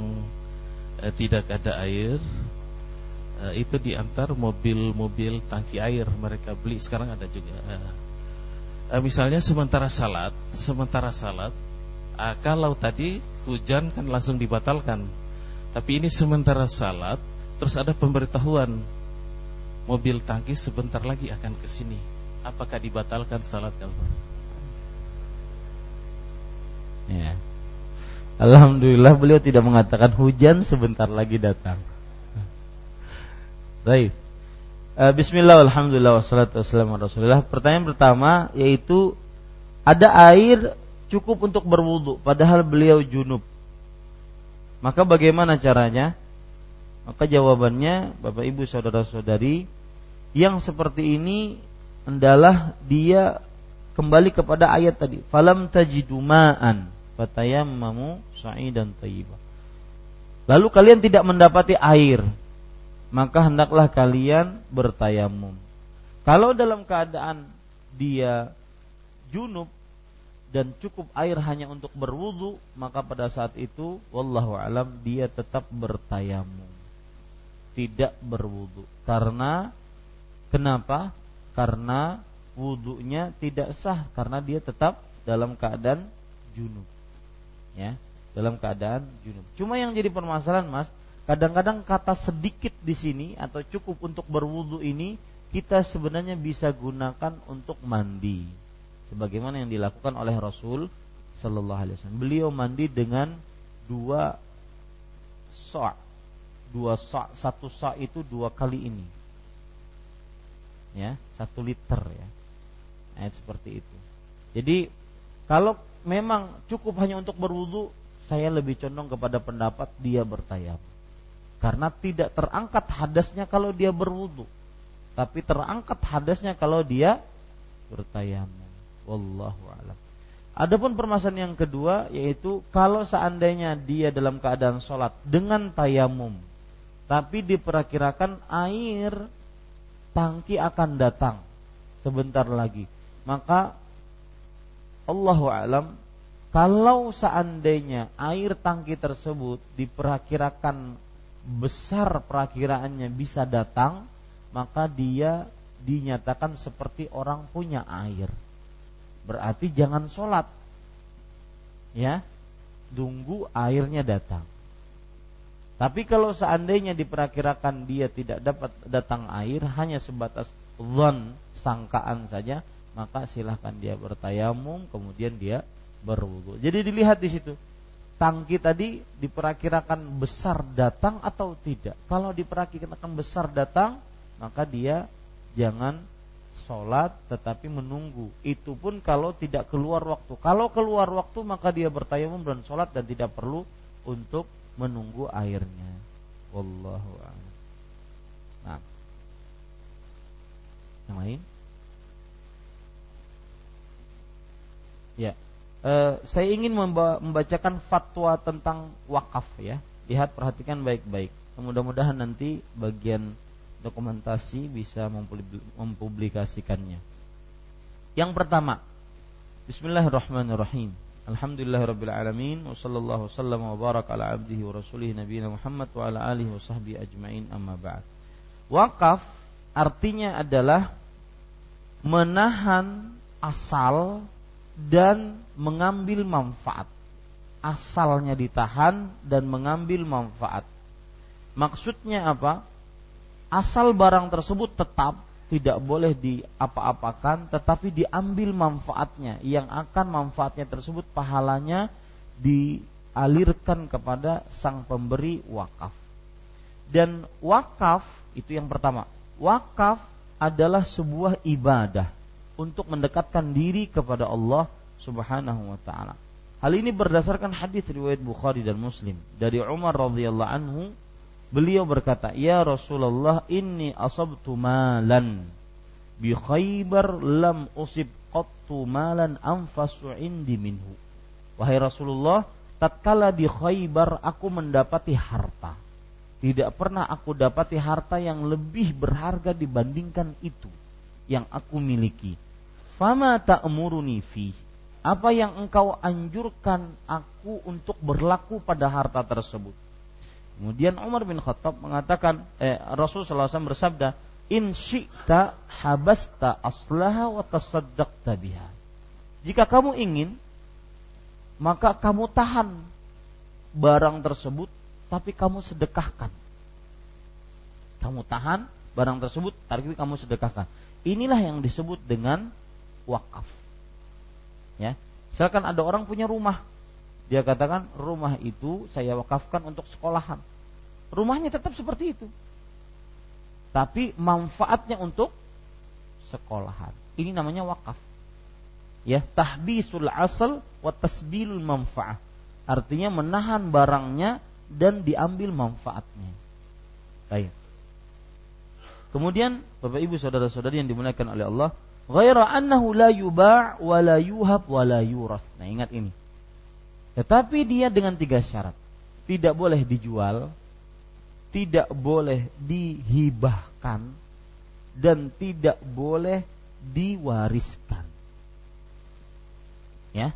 eh, tidak ada air Eh, itu diantar mobil-mobil tangki air mereka beli sekarang ada juga. Uh, misalnya sementara salat, sementara salat, uh, kalau tadi hujan kan langsung dibatalkan. Tapi ini sementara salat, terus ada pemberitahuan mobil tangki sebentar lagi akan ke sini. Apakah dibatalkan salatnya? Ya. Alhamdulillah beliau tidak mengatakan hujan sebentar lagi datang. Baik. Uh, Bismillah, alhamdulillah, wassalatu wassalamu rasulillah. Pertanyaan pertama yaitu ada air cukup untuk berwudu, padahal beliau junub. Maka bagaimana caranya? Maka jawabannya, Bapak Ibu saudara-saudari, yang seperti ini adalah dia kembali kepada ayat tadi, falam tajidu ma'an fatayammamu sa'idan thayyibah. Lalu kalian tidak mendapati air, maka hendaklah kalian bertayamum. Kalau dalam keadaan dia junub dan cukup air hanya untuk berwudu, maka pada saat itu wallahu alam dia tetap bertayamum. Tidak berwudu. Karena kenapa? Karena wudunya tidak sah karena dia tetap dalam keadaan junub. Ya, dalam keadaan junub. Cuma yang jadi permasalahan Mas, Kadang-kadang kata sedikit di sini atau cukup untuk berwudu ini kita sebenarnya bisa gunakan untuk mandi. Sebagaimana yang dilakukan oleh Rasul Sallallahu Alaihi Wasallam. Beliau mandi dengan dua sa, dua sa, satu sa itu dua kali ini, ya satu liter ya, ayat seperti itu. Jadi kalau memang cukup hanya untuk berwudu, saya lebih condong kepada pendapat dia bertayam karena tidak terangkat hadasnya kalau dia berwudu. Tapi terangkat hadasnya kalau dia bertayamum. Wallahu a'lam. Adapun permasalahan yang kedua yaitu kalau seandainya dia dalam keadaan sholat dengan tayamum, tapi diperkirakan air tangki akan datang sebentar lagi, maka Allahu alam kalau seandainya air tangki tersebut diperkirakan besar perakiraannya bisa datang, maka dia dinyatakan seperti orang punya air. Berarti jangan sholat. Ya, tunggu airnya datang. Tapi kalau seandainya diperkirakan dia tidak dapat datang air hanya sebatas zon sangkaan saja, maka silahkan dia bertayamum kemudian dia berwudu. Jadi dilihat di situ tangki tadi diperkirakan besar datang atau tidak. Kalau diperkirakan besar datang, maka dia jangan sholat tetapi menunggu. Itu pun kalau tidak keluar waktu. Kalau keluar waktu maka dia bertayamum dan sholat dan tidak perlu untuk menunggu airnya. Wallahu a'lam. Nah. Yang lain? Ya, uh, saya ingin membacakan fatwa tentang wakaf ya. Lihat perhatikan baik-baik. Mudah-mudahan nanti bagian dokumentasi bisa mempublikasikannya. Yang pertama, Bismillahirrahmanirrahim. Alhamdulillahirabbil alamin wa sallallahu wasallam wa barak ala abdihi wa rasulih nabiyina Muhammad wa ala alihi wa sahbihi ajmain amma ba'd. Wakaf artinya adalah menahan asal dan mengambil manfaat. Asalnya ditahan dan mengambil manfaat. Maksudnya apa? Asal barang tersebut tetap tidak boleh diapa-apakan tetapi diambil manfaatnya yang akan manfaatnya tersebut pahalanya dialirkan kepada sang pemberi wakaf. Dan wakaf itu yang pertama. Wakaf adalah sebuah ibadah untuk mendekatkan diri kepada Allah Subhanahu wa taala. Hal ini berdasarkan hadis riwayat Bukhari dan Muslim dari Umar radhiyallahu anhu beliau berkata, "Ya Rasulullah, inni asabtu malan bi Khaybar lam usib qattu malan anfasu indi minhu." Wahai Rasulullah, tatkala di Khaybar aku mendapati harta. Tidak pernah aku dapati harta yang lebih berharga dibandingkan itu yang aku miliki. Fama ta'muruni fi. Apa yang engkau anjurkan aku untuk berlaku pada harta tersebut? Kemudian Umar bin Khattab mengatakan, eh, Rasul SAW bersabda, In syi'ta habasta aslaha wa tasaddaqta biha. Jika kamu ingin, maka kamu tahan barang tersebut, tapi kamu sedekahkan. Kamu tahan barang tersebut, tapi kamu sedekahkan. Inilah yang disebut dengan wakaf. Ya, misalkan ada orang punya rumah, dia katakan rumah itu saya wakafkan untuk sekolahan. Rumahnya tetap seperti itu, tapi manfaatnya untuk sekolahan. Ini namanya wakaf. Ya, tahbisul asal wa tasbilul manfaat. Artinya menahan barangnya dan diambil manfaatnya. Baik. Kemudian Bapak Ibu saudara-saudari yang dimuliakan oleh Allah, ghaira annahu la yuba' wa la yuhab wa la yuras. Nah, ingat ini. Tetapi dia dengan tiga syarat. Tidak boleh dijual, tidak boleh dihibahkan dan tidak boleh diwariskan. Ya.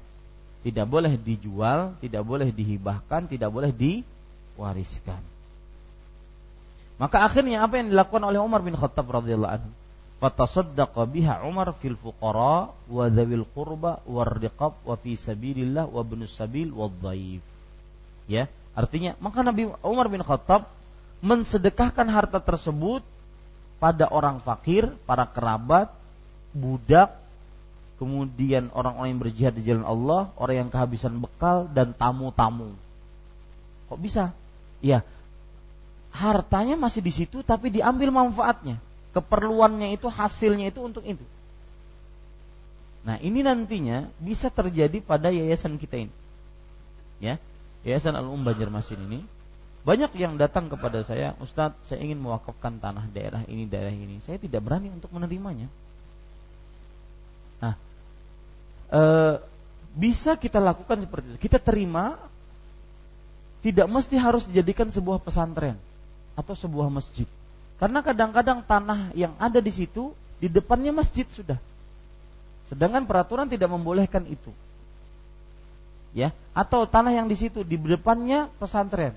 Tidak boleh dijual, tidak boleh dihibahkan, tidak boleh diwariskan. Maka akhirnya apa yang dilakukan oleh Umar bin Khattab radhiyallahu anhu? Fatasaddaqa biha Umar fil fuqara wa dzawil qurba war riqab wa fi sabilillah wa ibnus sabil wa dhaif. Ya, artinya maka Nabi Umar bin Khattab mensedekahkan harta tersebut pada orang fakir, para kerabat, budak, kemudian orang-orang yang berjihad di jalan Allah, orang yang kehabisan bekal dan tamu-tamu. Kok bisa? Ya, hartanya masih di situ tapi diambil manfaatnya. Keperluannya itu hasilnya itu untuk itu. Nah, ini nantinya bisa terjadi pada yayasan kita ini. Ya. Yayasan Al-Um Banjarmasin ini banyak yang datang kepada saya, Ustadz, saya ingin mewakafkan tanah daerah ini, daerah ini. Saya tidak berani untuk menerimanya. Nah, e, bisa kita lakukan seperti itu. Kita terima, tidak mesti harus dijadikan sebuah pesantren atau sebuah masjid. Karena kadang-kadang tanah yang ada di situ di depannya masjid sudah. Sedangkan peraturan tidak membolehkan itu. Ya, atau tanah yang di situ di depannya pesantren.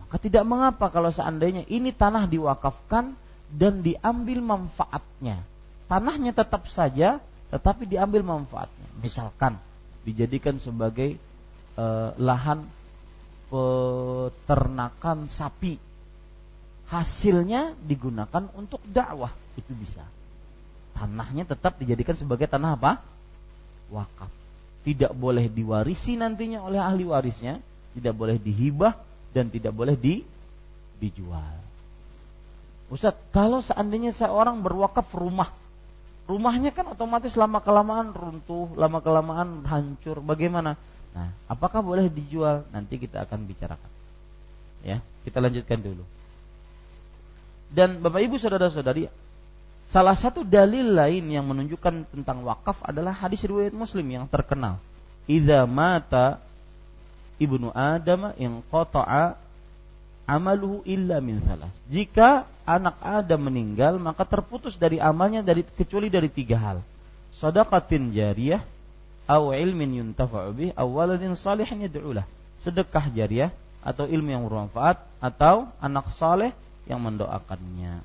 Maka tidak mengapa kalau seandainya ini tanah diwakafkan dan diambil manfaatnya. Tanahnya tetap saja tetapi diambil manfaatnya. Misalkan dijadikan sebagai eh, lahan peternakan sapi. Hasilnya digunakan untuk dakwah, itu bisa. Tanahnya tetap dijadikan sebagai tanah apa? Wakaf. Tidak boleh diwarisi nantinya oleh ahli warisnya, tidak boleh dihibah dan tidak boleh di dijual. Ustaz, kalau seandainya seorang berwakaf rumah, rumahnya kan otomatis lama kelamaan runtuh, lama kelamaan hancur. Bagaimana? Nah, apakah boleh dijual? Nanti kita akan bicarakan. Ya, kita lanjutkan dulu. Dan Bapak Ibu saudara-saudari, salah satu dalil lain yang menunjukkan tentang wakaf adalah hadis riwayat Muslim yang terkenal. Idza mata ibnu Adam yang qata'a amaluhu illa min salah. Jika anak Adam meninggal, maka terputus dari amalnya dari kecuali dari tiga hal. Sadaqatin jariyah aw ilmin yuntafa'u bih aw waladin salihin yad'ulah. Sedekah jariah atau ilmu yang bermanfaat atau anak saleh yang mendoakannya.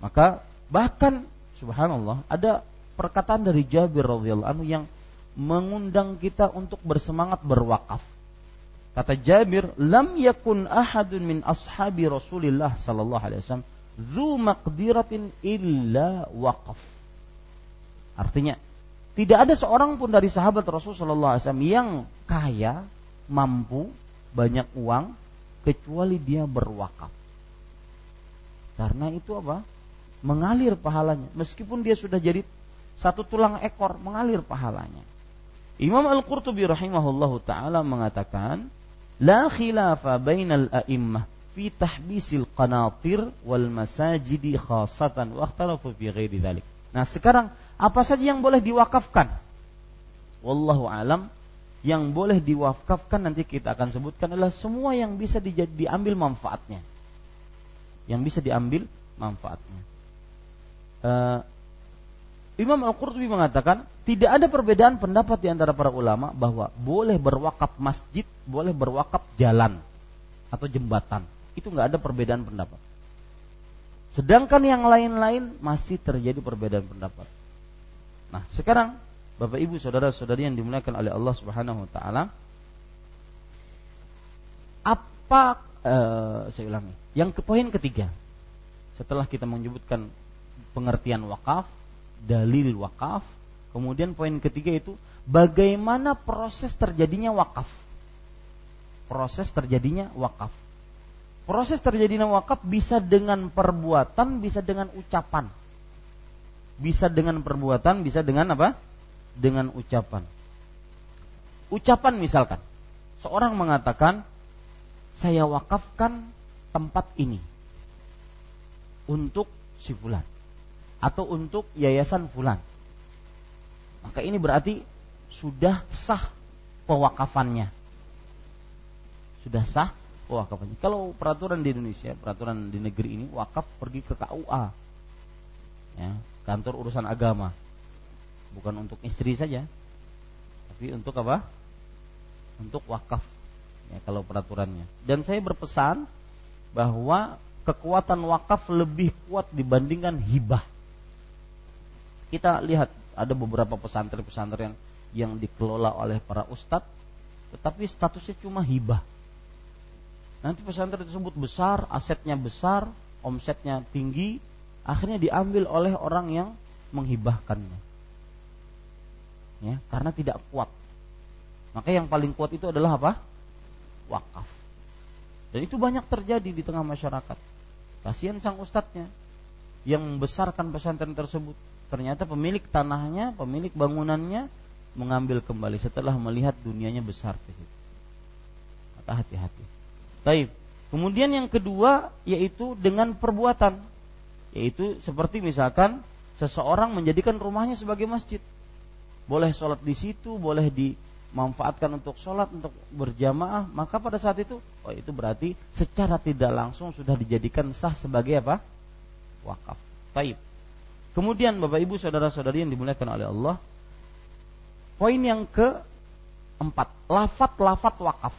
Maka bahkan subhanallah ada perkataan dari Jabir radhiyallahu anhu yang mengundang kita untuk bersemangat berwakaf. Kata Jabir, "Lam yakun ahadun min ashabi Rasulillah sallallahu alaihi wasallam zu maqdiratin illa waqaf." Artinya, tidak ada seorang pun dari sahabat Rasulullah SAW yang kaya, mampu, banyak uang, kecuali dia berwakaf. Karena itu apa? Mengalir pahalanya. Meskipun dia sudah jadi satu tulang ekor, mengalir pahalanya. Imam Al-Qurtubi rahimahullahu taala mengatakan, "La khilafa bainal a'immah fi tahbisil qanatir wal masajidi khasatan wa ikhtalafu fi ghairi dhalik." Nah, sekarang apa saja yang boleh diwakafkan? Wallahu alam yang boleh diwakafkan nanti kita akan sebutkan adalah semua yang bisa di, diambil manfaatnya. Yang bisa diambil manfaatnya. Uh, Imam Al-Qurtubi mengatakan tidak ada perbedaan pendapat di antara para ulama bahwa boleh berwakaf masjid, boleh berwakaf jalan atau jembatan. Itu nggak ada perbedaan pendapat. Sedangkan yang lain-lain masih terjadi perbedaan pendapat. Nah, sekarang Bapak Ibu saudara-saudari yang dimuliakan oleh Allah Subhanahu wa taala apa uh, saya ulangi. Yang ke poin ketiga. Setelah kita menyebutkan pengertian wakaf, dalil wakaf, kemudian poin ketiga itu bagaimana proses terjadinya wakaf. Proses terjadinya wakaf. Proses terjadinya wakaf bisa dengan perbuatan, bisa dengan ucapan bisa dengan perbuatan, bisa dengan apa? Dengan ucapan. Ucapan misalkan, seorang mengatakan, saya wakafkan tempat ini untuk si fulan atau untuk yayasan fulan. Maka ini berarti sudah sah pewakafannya. Sudah sah pewakafannya. Kalau peraturan di Indonesia, peraturan di negeri ini wakaf pergi ke KUA. Ya, kantor urusan agama. Bukan untuk istri saja, tapi untuk apa? Untuk wakaf. Ya, kalau peraturannya. Dan saya berpesan bahwa kekuatan wakaf lebih kuat dibandingkan hibah. Kita lihat ada beberapa pesantren-pesantren yang dikelola oleh para ustadz, tetapi statusnya cuma hibah. Nanti pesantren tersebut besar, asetnya besar, omsetnya tinggi, akhirnya diambil oleh orang yang menghibahkannya. Ya, karena tidak kuat. Maka yang paling kuat itu adalah apa? Wakaf. Dan itu banyak terjadi di tengah masyarakat. Kasihan sang ustadznya yang membesarkan pesantren tersebut. Ternyata pemilik tanahnya, pemilik bangunannya mengambil kembali setelah melihat dunianya besar di situ. Maka hati-hati. Baik. Kemudian yang kedua yaitu dengan perbuatan yaitu seperti misalkan seseorang menjadikan rumahnya sebagai masjid. Boleh sholat di situ, boleh dimanfaatkan untuk sholat, untuk berjamaah. Maka pada saat itu, oh itu berarti secara tidak langsung sudah dijadikan sah sebagai apa? Wakaf. Taib. Kemudian Bapak Ibu saudara-saudari yang dimuliakan oleh Allah, Poin yang keempat, lafat-lafat wakaf.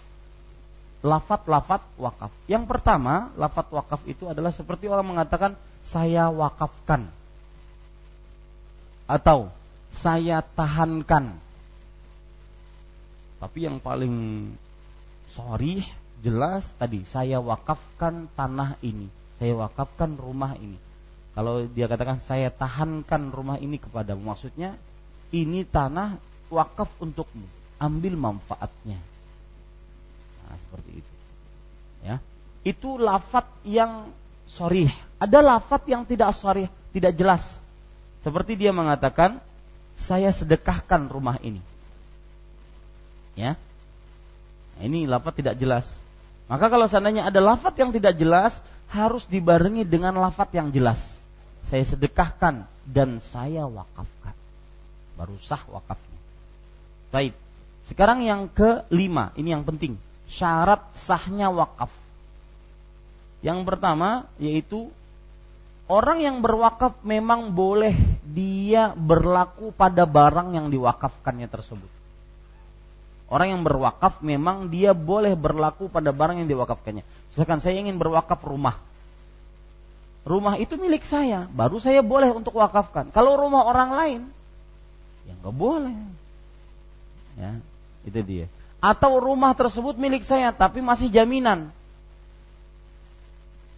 Lafat-lafat wakaf. Yang pertama, lafat wakaf itu adalah seperti orang mengatakan saya wakafkan atau saya tahankan. Tapi yang paling sorry jelas tadi saya wakafkan tanah ini, saya wakafkan rumah ini. Kalau dia katakan saya tahankan rumah ini kepadamu, maksudnya ini tanah wakaf untukmu, ambil manfaatnya. Nah, seperti itu. Ya. Itu lafat yang sorih. Ada lafat yang tidak sorih, tidak jelas. Seperti dia mengatakan, saya sedekahkan rumah ini. Ya. Nah, ini lafat tidak jelas. Maka kalau seandainya ada lafat yang tidak jelas, harus dibarengi dengan lafat yang jelas. Saya sedekahkan dan saya wakafkan. Baru sah wakafnya. Baik. Sekarang yang kelima, ini yang penting syarat sahnya wakaf. Yang pertama yaitu orang yang berwakaf memang boleh dia berlaku pada barang yang diwakafkannya tersebut. Orang yang berwakaf memang dia boleh berlaku pada barang yang diwakafkannya. Misalkan saya ingin berwakaf rumah. Rumah itu milik saya, baru saya boleh untuk wakafkan. Kalau rumah orang lain, ya nggak boleh. Ya, itu dia atau rumah tersebut milik saya tapi masih jaminan.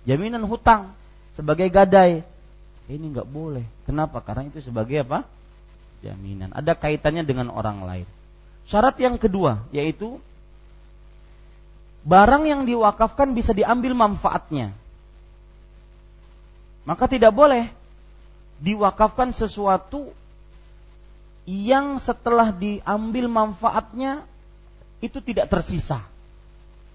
Jaminan hutang sebagai gadai. Ini nggak boleh. Kenapa? Karena itu sebagai apa? Jaminan. Ada kaitannya dengan orang lain. Syarat yang kedua yaitu barang yang diwakafkan bisa diambil manfaatnya. Maka tidak boleh diwakafkan sesuatu yang setelah diambil manfaatnya itu tidak tersisa.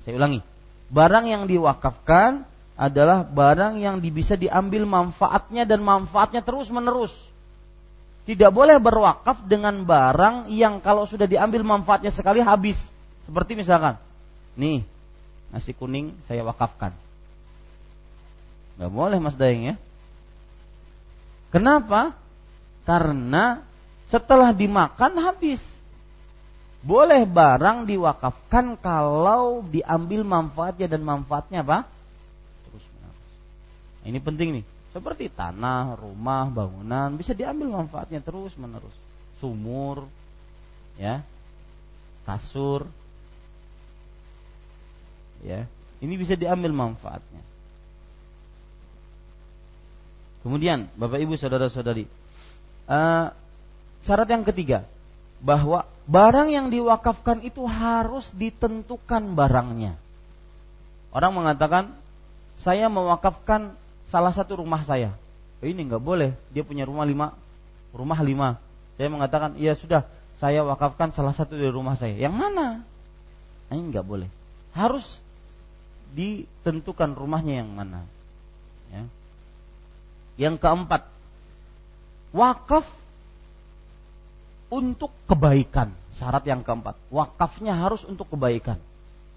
Saya ulangi, barang yang diwakafkan adalah barang yang bisa diambil manfaatnya dan manfaatnya terus menerus. Tidak boleh berwakaf dengan barang yang kalau sudah diambil manfaatnya sekali habis. Seperti misalkan, nih nasi kuning saya wakafkan. Gak boleh Mas Daeng ya. Kenapa? Karena setelah dimakan habis. Boleh barang diwakafkan kalau diambil manfaatnya dan manfaatnya apa? Terus menerus. Nah, ini penting nih. Seperti tanah, rumah, bangunan bisa diambil manfaatnya terus menerus. Sumur, ya, kasur, ya, ini bisa diambil manfaatnya. Kemudian, Bapak Ibu saudara-saudari, uh, syarat yang ketiga bahwa barang yang diwakafkan itu harus ditentukan barangnya. Orang mengatakan, saya mewakafkan salah satu rumah saya. Ini nggak boleh, dia punya rumah lima, rumah lima. Saya mengatakan, iya sudah, saya wakafkan salah satu dari rumah saya. Yang mana? Nah, ini nggak boleh. Harus ditentukan rumahnya yang mana. Ya. Yang keempat, wakaf untuk kebaikan. Syarat yang keempat, wakafnya harus untuk kebaikan.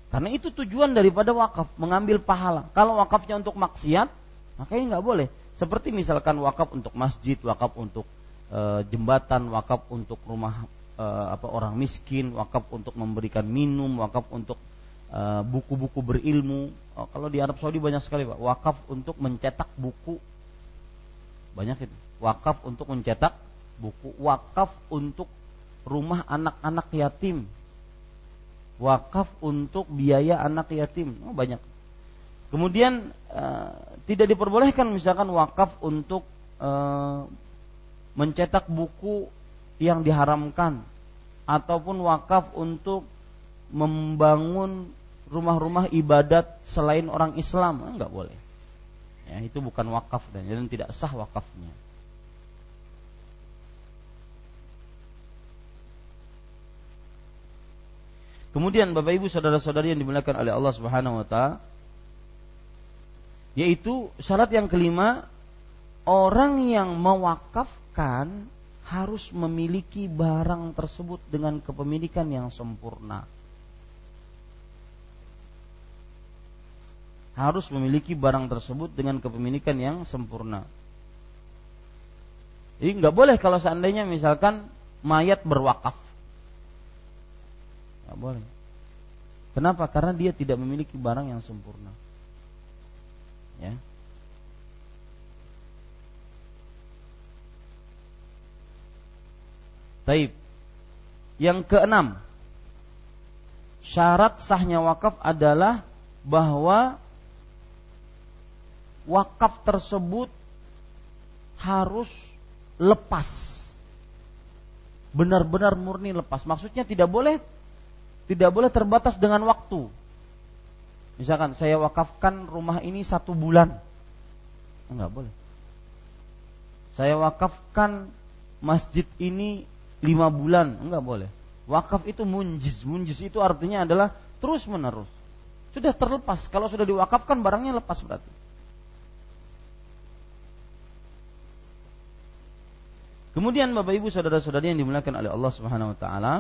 Karena itu tujuan daripada wakaf, mengambil pahala. Kalau wakafnya untuk maksiat, maka ini nggak boleh. Seperti misalkan wakaf untuk masjid, wakaf untuk e, jembatan, wakaf untuk rumah e, apa orang miskin, wakaf untuk memberikan minum, wakaf untuk e, buku-buku berilmu. Oh, kalau di Arab Saudi banyak sekali pak, wakaf untuk mencetak buku banyak itu. Wakaf untuk mencetak buku wakaf untuk rumah anak-anak yatim wakaf untuk biaya anak yatim oh, banyak kemudian uh, tidak diperbolehkan misalkan wakaf untuk uh, mencetak buku yang diharamkan ataupun wakaf untuk membangun rumah-rumah ibadat selain orang Islam. Enggak boleh. Ya itu bukan wakaf dan tidak sah wakafnya. Kemudian Bapak Ibu saudara-saudari yang dimuliakan oleh Allah Subhanahu wa taala yaitu syarat yang kelima orang yang mewakafkan harus memiliki barang tersebut dengan kepemilikan yang sempurna. Harus memiliki barang tersebut dengan kepemilikan yang sempurna. Jadi nggak boleh kalau seandainya misalkan mayat berwakaf Nggak boleh. Kenapa? Karena dia tidak memiliki barang yang sempurna. Ya. Taib. Yang keenam, syarat sahnya wakaf adalah bahwa wakaf tersebut harus lepas. Benar-benar murni lepas. Maksudnya tidak boleh tidak boleh terbatas dengan waktu. Misalkan saya wakafkan rumah ini satu bulan, enggak boleh. Saya wakafkan masjid ini lima bulan, enggak boleh. Wakaf itu munjiz, munjiz itu artinya adalah terus menerus. Sudah terlepas. Kalau sudah diwakafkan barangnya lepas berarti. Kemudian Bapak Ibu saudara-saudari yang dimuliakan oleh Allah Subhanahu wa taala,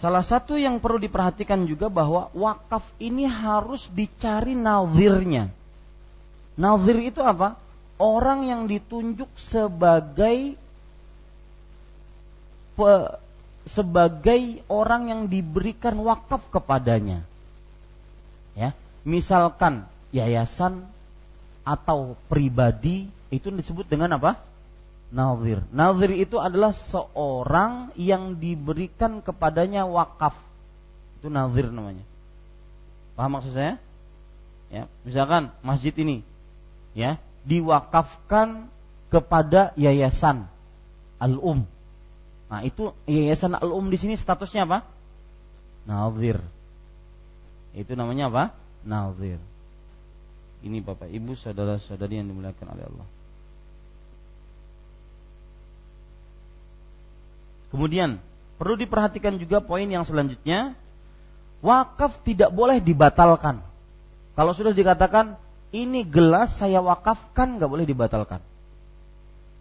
Salah satu yang perlu diperhatikan juga bahwa wakaf ini harus dicari nazirnya. Nazir itu apa? Orang yang ditunjuk sebagai pe, sebagai orang yang diberikan wakaf kepadanya. Ya, misalkan yayasan atau pribadi itu disebut dengan apa? Nazir. Nazir itu adalah seorang yang diberikan kepadanya wakaf. Itu nazir namanya. Paham maksud saya? Ya, misalkan masjid ini ya, diwakafkan kepada yayasan Al-Um. Nah, itu yayasan Al-Um di sini statusnya apa? Nazir. Itu namanya apa? Nazir. Ini Bapak Ibu saudara-saudari yang dimuliakan oleh Allah. Kemudian perlu diperhatikan juga poin yang selanjutnya, wakaf tidak boleh dibatalkan. Kalau sudah dikatakan ini gelas saya wakafkan nggak boleh dibatalkan.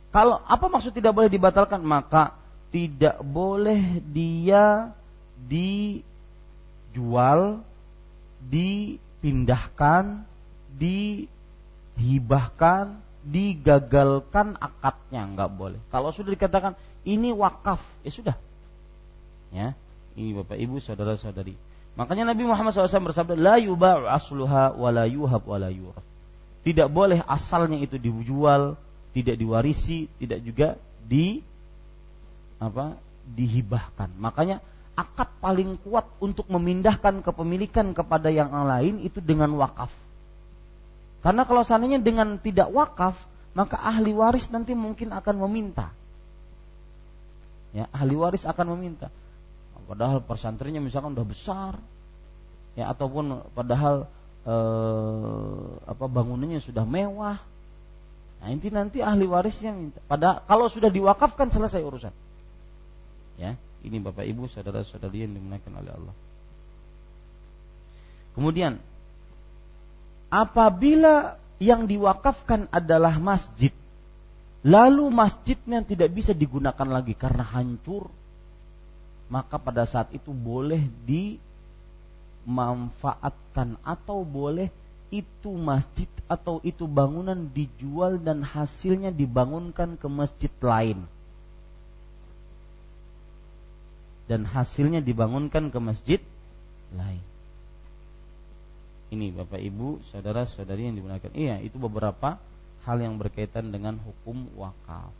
Kalau apa maksud tidak boleh dibatalkan? Maka tidak boleh dia dijual, dipindahkan, dihibahkan, digagalkan akadnya nggak boleh. Kalau sudah dikatakan ini wakaf, ya sudah. Ya, ini Bapak Ibu saudara-saudari. Makanya Nabi Muhammad SAW bersabda, la yuba'u asluha wa la yuhab wa la yuraf. Tidak boleh asalnya itu dijual, tidak diwarisi, tidak juga di apa? dihibahkan. Makanya akad paling kuat untuk memindahkan kepemilikan kepada yang lain itu dengan wakaf. Karena kalau seandainya dengan tidak wakaf, maka ahli waris nanti mungkin akan meminta ya ahli waris akan meminta. Padahal pesantrennya misalkan udah besar. Ya ataupun padahal eh, apa bangunannya sudah mewah. Nah inti nanti ahli warisnya minta. Pada kalau sudah diwakafkan selesai urusan. Ya ini bapak ibu saudara saudari yang dimuliakan oleh Allah. Kemudian apabila yang diwakafkan adalah masjid lalu masjidnya tidak bisa digunakan lagi karena hancur, maka pada saat itu boleh dimanfaatkan atau boleh itu masjid atau itu bangunan dijual dan hasilnya dibangunkan ke masjid lain. Dan hasilnya dibangunkan ke masjid lain. Ini Bapak Ibu, saudara-saudari yang dimuliakan. Iya, itu beberapa hal yang berkaitan dengan hukum wakaf.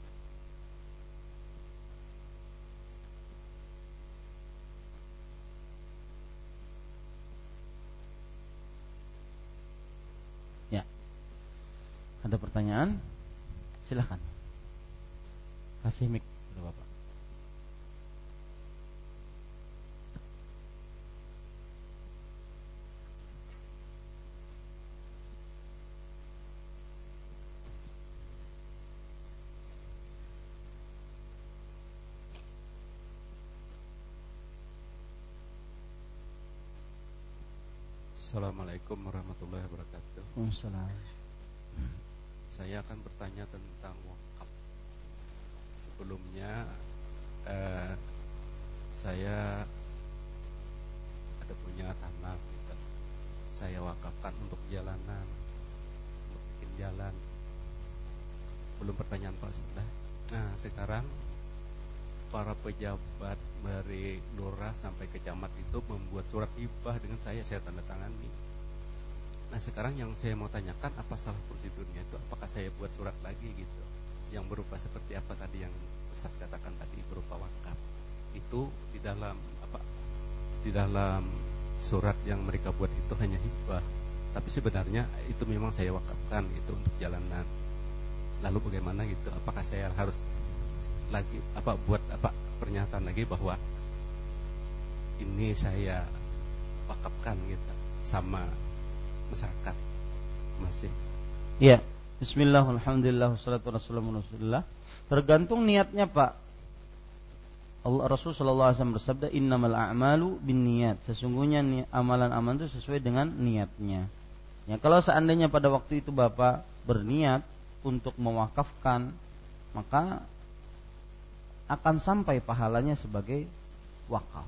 Ya. Ada pertanyaan? Silahkan. Kasih mic Bapak. Assalamualaikum warahmatullahi wabarakatuh. Assalamualaikum. Saya akan bertanya tentang wakaf. Sebelumnya eh, saya ada punya tanah, gitu. saya wakafkan untuk jalanan, untuk bikin jalan. belum pertanyaan Pak. Nah, sekarang para pejabat dari lurah sampai ke camat itu membuat surat hibah dengan saya. Saya tanda tangani. Nah sekarang yang saya mau tanyakan apa salah prosedurnya itu? Apakah saya buat surat lagi gitu? Yang berupa seperti apa tadi yang Ustaz katakan tadi berupa wakaf? Itu di dalam apa di dalam surat yang mereka buat itu hanya hibah. Tapi sebenarnya itu memang saya wakafkan itu untuk jalanan. Lalu bagaimana gitu? Apakah saya harus lagi apa buat apa pernyataan lagi bahwa ini saya wakafkan gitu sama masyarakat masih. Iya. Bismillah, alhamdulillah. Tergantung niatnya Pak. Allah Rasul Shallallahu Alaihi Wasallam bersabda, Innamal a'malu bin niat. Sesungguhnya amalan-amalan itu sesuai dengan niatnya. Ya, kalau seandainya pada waktu itu Bapak berniat untuk mewakafkan, maka akan sampai pahalanya sebagai wakaf.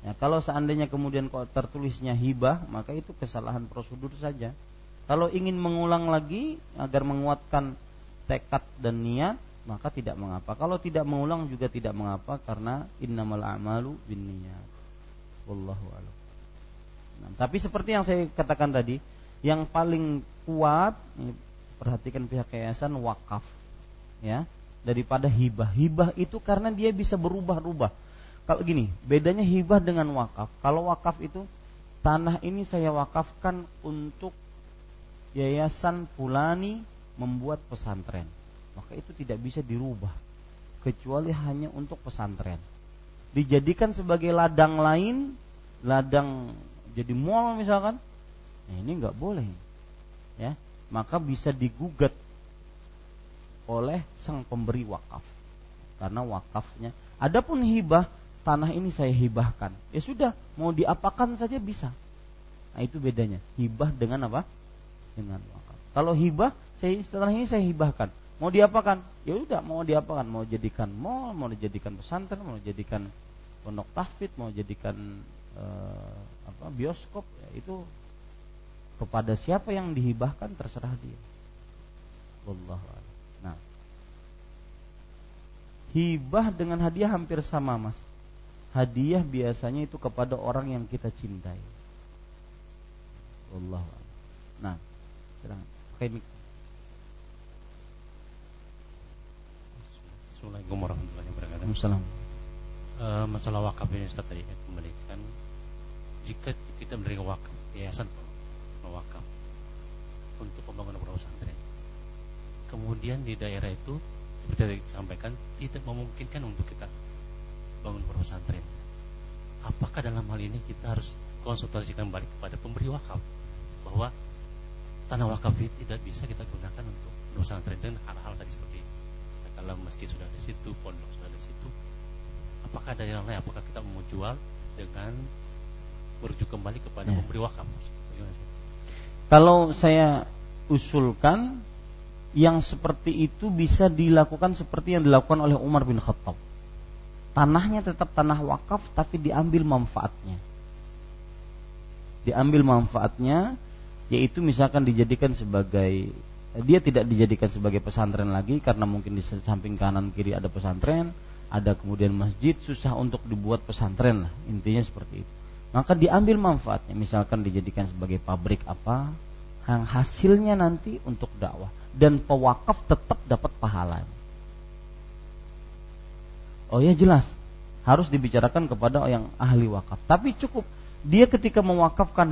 Ya, kalau seandainya kemudian kok tertulisnya hibah, maka itu kesalahan prosedur saja. Kalau ingin mengulang lagi agar menguatkan tekad dan niat, maka tidak mengapa. Kalau tidak mengulang juga tidak mengapa karena innamal a'malu binniyat. Wallahu a'lam. Nah, tapi seperti yang saya katakan tadi, yang paling kuat perhatikan pihak yayasan wakaf. Ya, daripada hibah. Hibah itu karena dia bisa berubah-ubah. Kalau gini, bedanya hibah dengan wakaf. Kalau wakaf itu tanah ini saya wakafkan untuk yayasan Pulani membuat pesantren. Maka itu tidak bisa dirubah kecuali hanya untuk pesantren. Dijadikan sebagai ladang lain, ladang jadi mall misalkan. Nah, ini nggak boleh. Ya, maka bisa digugat oleh sang pemberi wakaf. Karena wakafnya. Adapun hibah, tanah ini saya hibahkan. Ya sudah, mau diapakan saja bisa. Nah, itu bedanya. Hibah dengan apa? Dengan wakaf. Kalau hibah, saya tanah ini saya hibahkan. Mau diapakan? Ya udah, mau diapakan? Mau jadikan mall, mau dijadikan pesantren, mau jadikan pondok tahfidz, mau jadikan eh, apa bioskop, ya, itu kepada siapa yang dihibahkan terserah dia. Wallahu Nah, hibah dengan hadiah hampir sama, Mas. Hadiah biasanya itu kepada orang yang kita cintai. Allah. Nah, silakan. Pakai mik. Assalamualaikum warahmatullahi wabarakatuh. Waalaikumsalam. Uh, masalah wakaf ini Ustaz tadi kembalikan jika kita menerima wakaf yayasan wakaf untuk pembangunan pesantren kemudian di daerah itu seperti yang disampaikan tidak memungkinkan untuk kita bangun pesantren. Apakah dalam hal ini kita harus konsultasikan balik kepada pemberi wakaf bahwa tanah wakaf itu tidak bisa kita gunakan untuk pesantren dan hal-hal tadi seperti kalau masjid sudah di situ, pondok sudah di situ, apakah ada yang lain? Apakah kita mau jual dengan merujuk kembali kepada ya. pemberi wakaf? Kalau saya usulkan yang seperti itu bisa dilakukan seperti yang dilakukan oleh Umar bin Khattab. Tanahnya tetap tanah wakaf tapi diambil manfaatnya. Diambil manfaatnya yaitu misalkan dijadikan sebagai dia tidak dijadikan sebagai pesantren lagi karena mungkin di samping kanan kiri ada pesantren, ada kemudian masjid susah untuk dibuat pesantren lah intinya seperti itu. Maka diambil manfaatnya misalkan dijadikan sebagai pabrik apa yang hasilnya nanti untuk dakwah dan pewakaf tetap dapat pahala. Oh ya jelas, harus dibicarakan kepada yang ahli wakaf. Tapi cukup dia ketika mewakafkan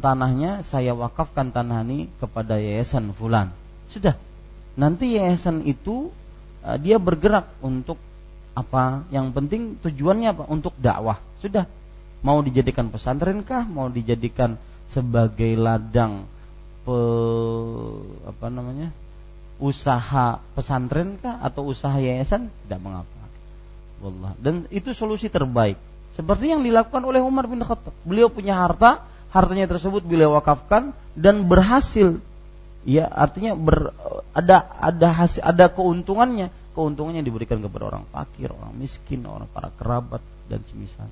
tanahnya, saya wakafkan tanah ini kepada yayasan fulan. Sudah. Nanti yayasan itu uh, dia bergerak untuk apa? Yang penting tujuannya apa? Untuk dakwah. Sudah. Mau dijadikan pesantren kah? Mau dijadikan sebagai ladang pe, apa namanya usaha pesantren kah atau usaha yayasan tidak mengapa. Wallah. Dan itu solusi terbaik. Seperti yang dilakukan oleh Umar bin Khattab. Beliau punya harta, hartanya tersebut beliau wakafkan dan berhasil. Ya, artinya ber, ada ada hasil ada keuntungannya. Keuntungannya diberikan kepada orang fakir, orang miskin, orang para kerabat dan semisal.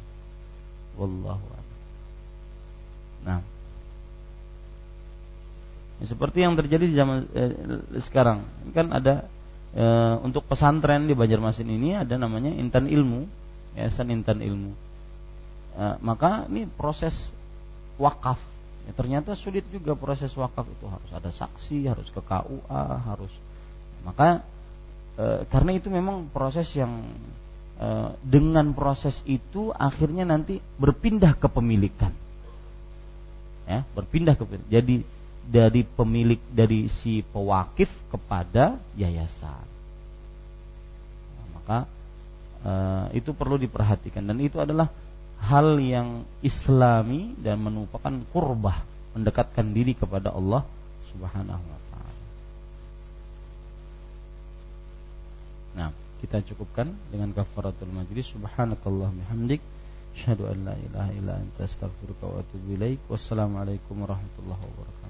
Wallahu Nah, Ya, seperti yang terjadi di zaman eh, sekarang. Kan ada eh, untuk pesantren di Banjarmasin ini ada namanya Intan Ilmu, Yayasan Intan Ilmu. Eh, maka ini proses wakaf. Ya, ternyata sulit juga proses wakaf itu harus ada saksi, harus ke KUA, harus maka e, karena itu memang proses yang e, dengan proses itu akhirnya nanti berpindah kepemilikan ya berpindah ke jadi dari pemilik dari si pewakif kepada yayasan. Nah, maka e, itu perlu diperhatikan. Dan itu adalah hal yang islami dan merupakan kurbah mendekatkan diri kepada Allah Subhanahu wa taala. Nah, kita cukupkan dengan kafaratul majlis. Subhanakallah bihamdik. Asyhadu an la ilaha illa anta astaghfiruka wa atubu ilaik. Wassalamualaikum warahmatullahi wabarakatuh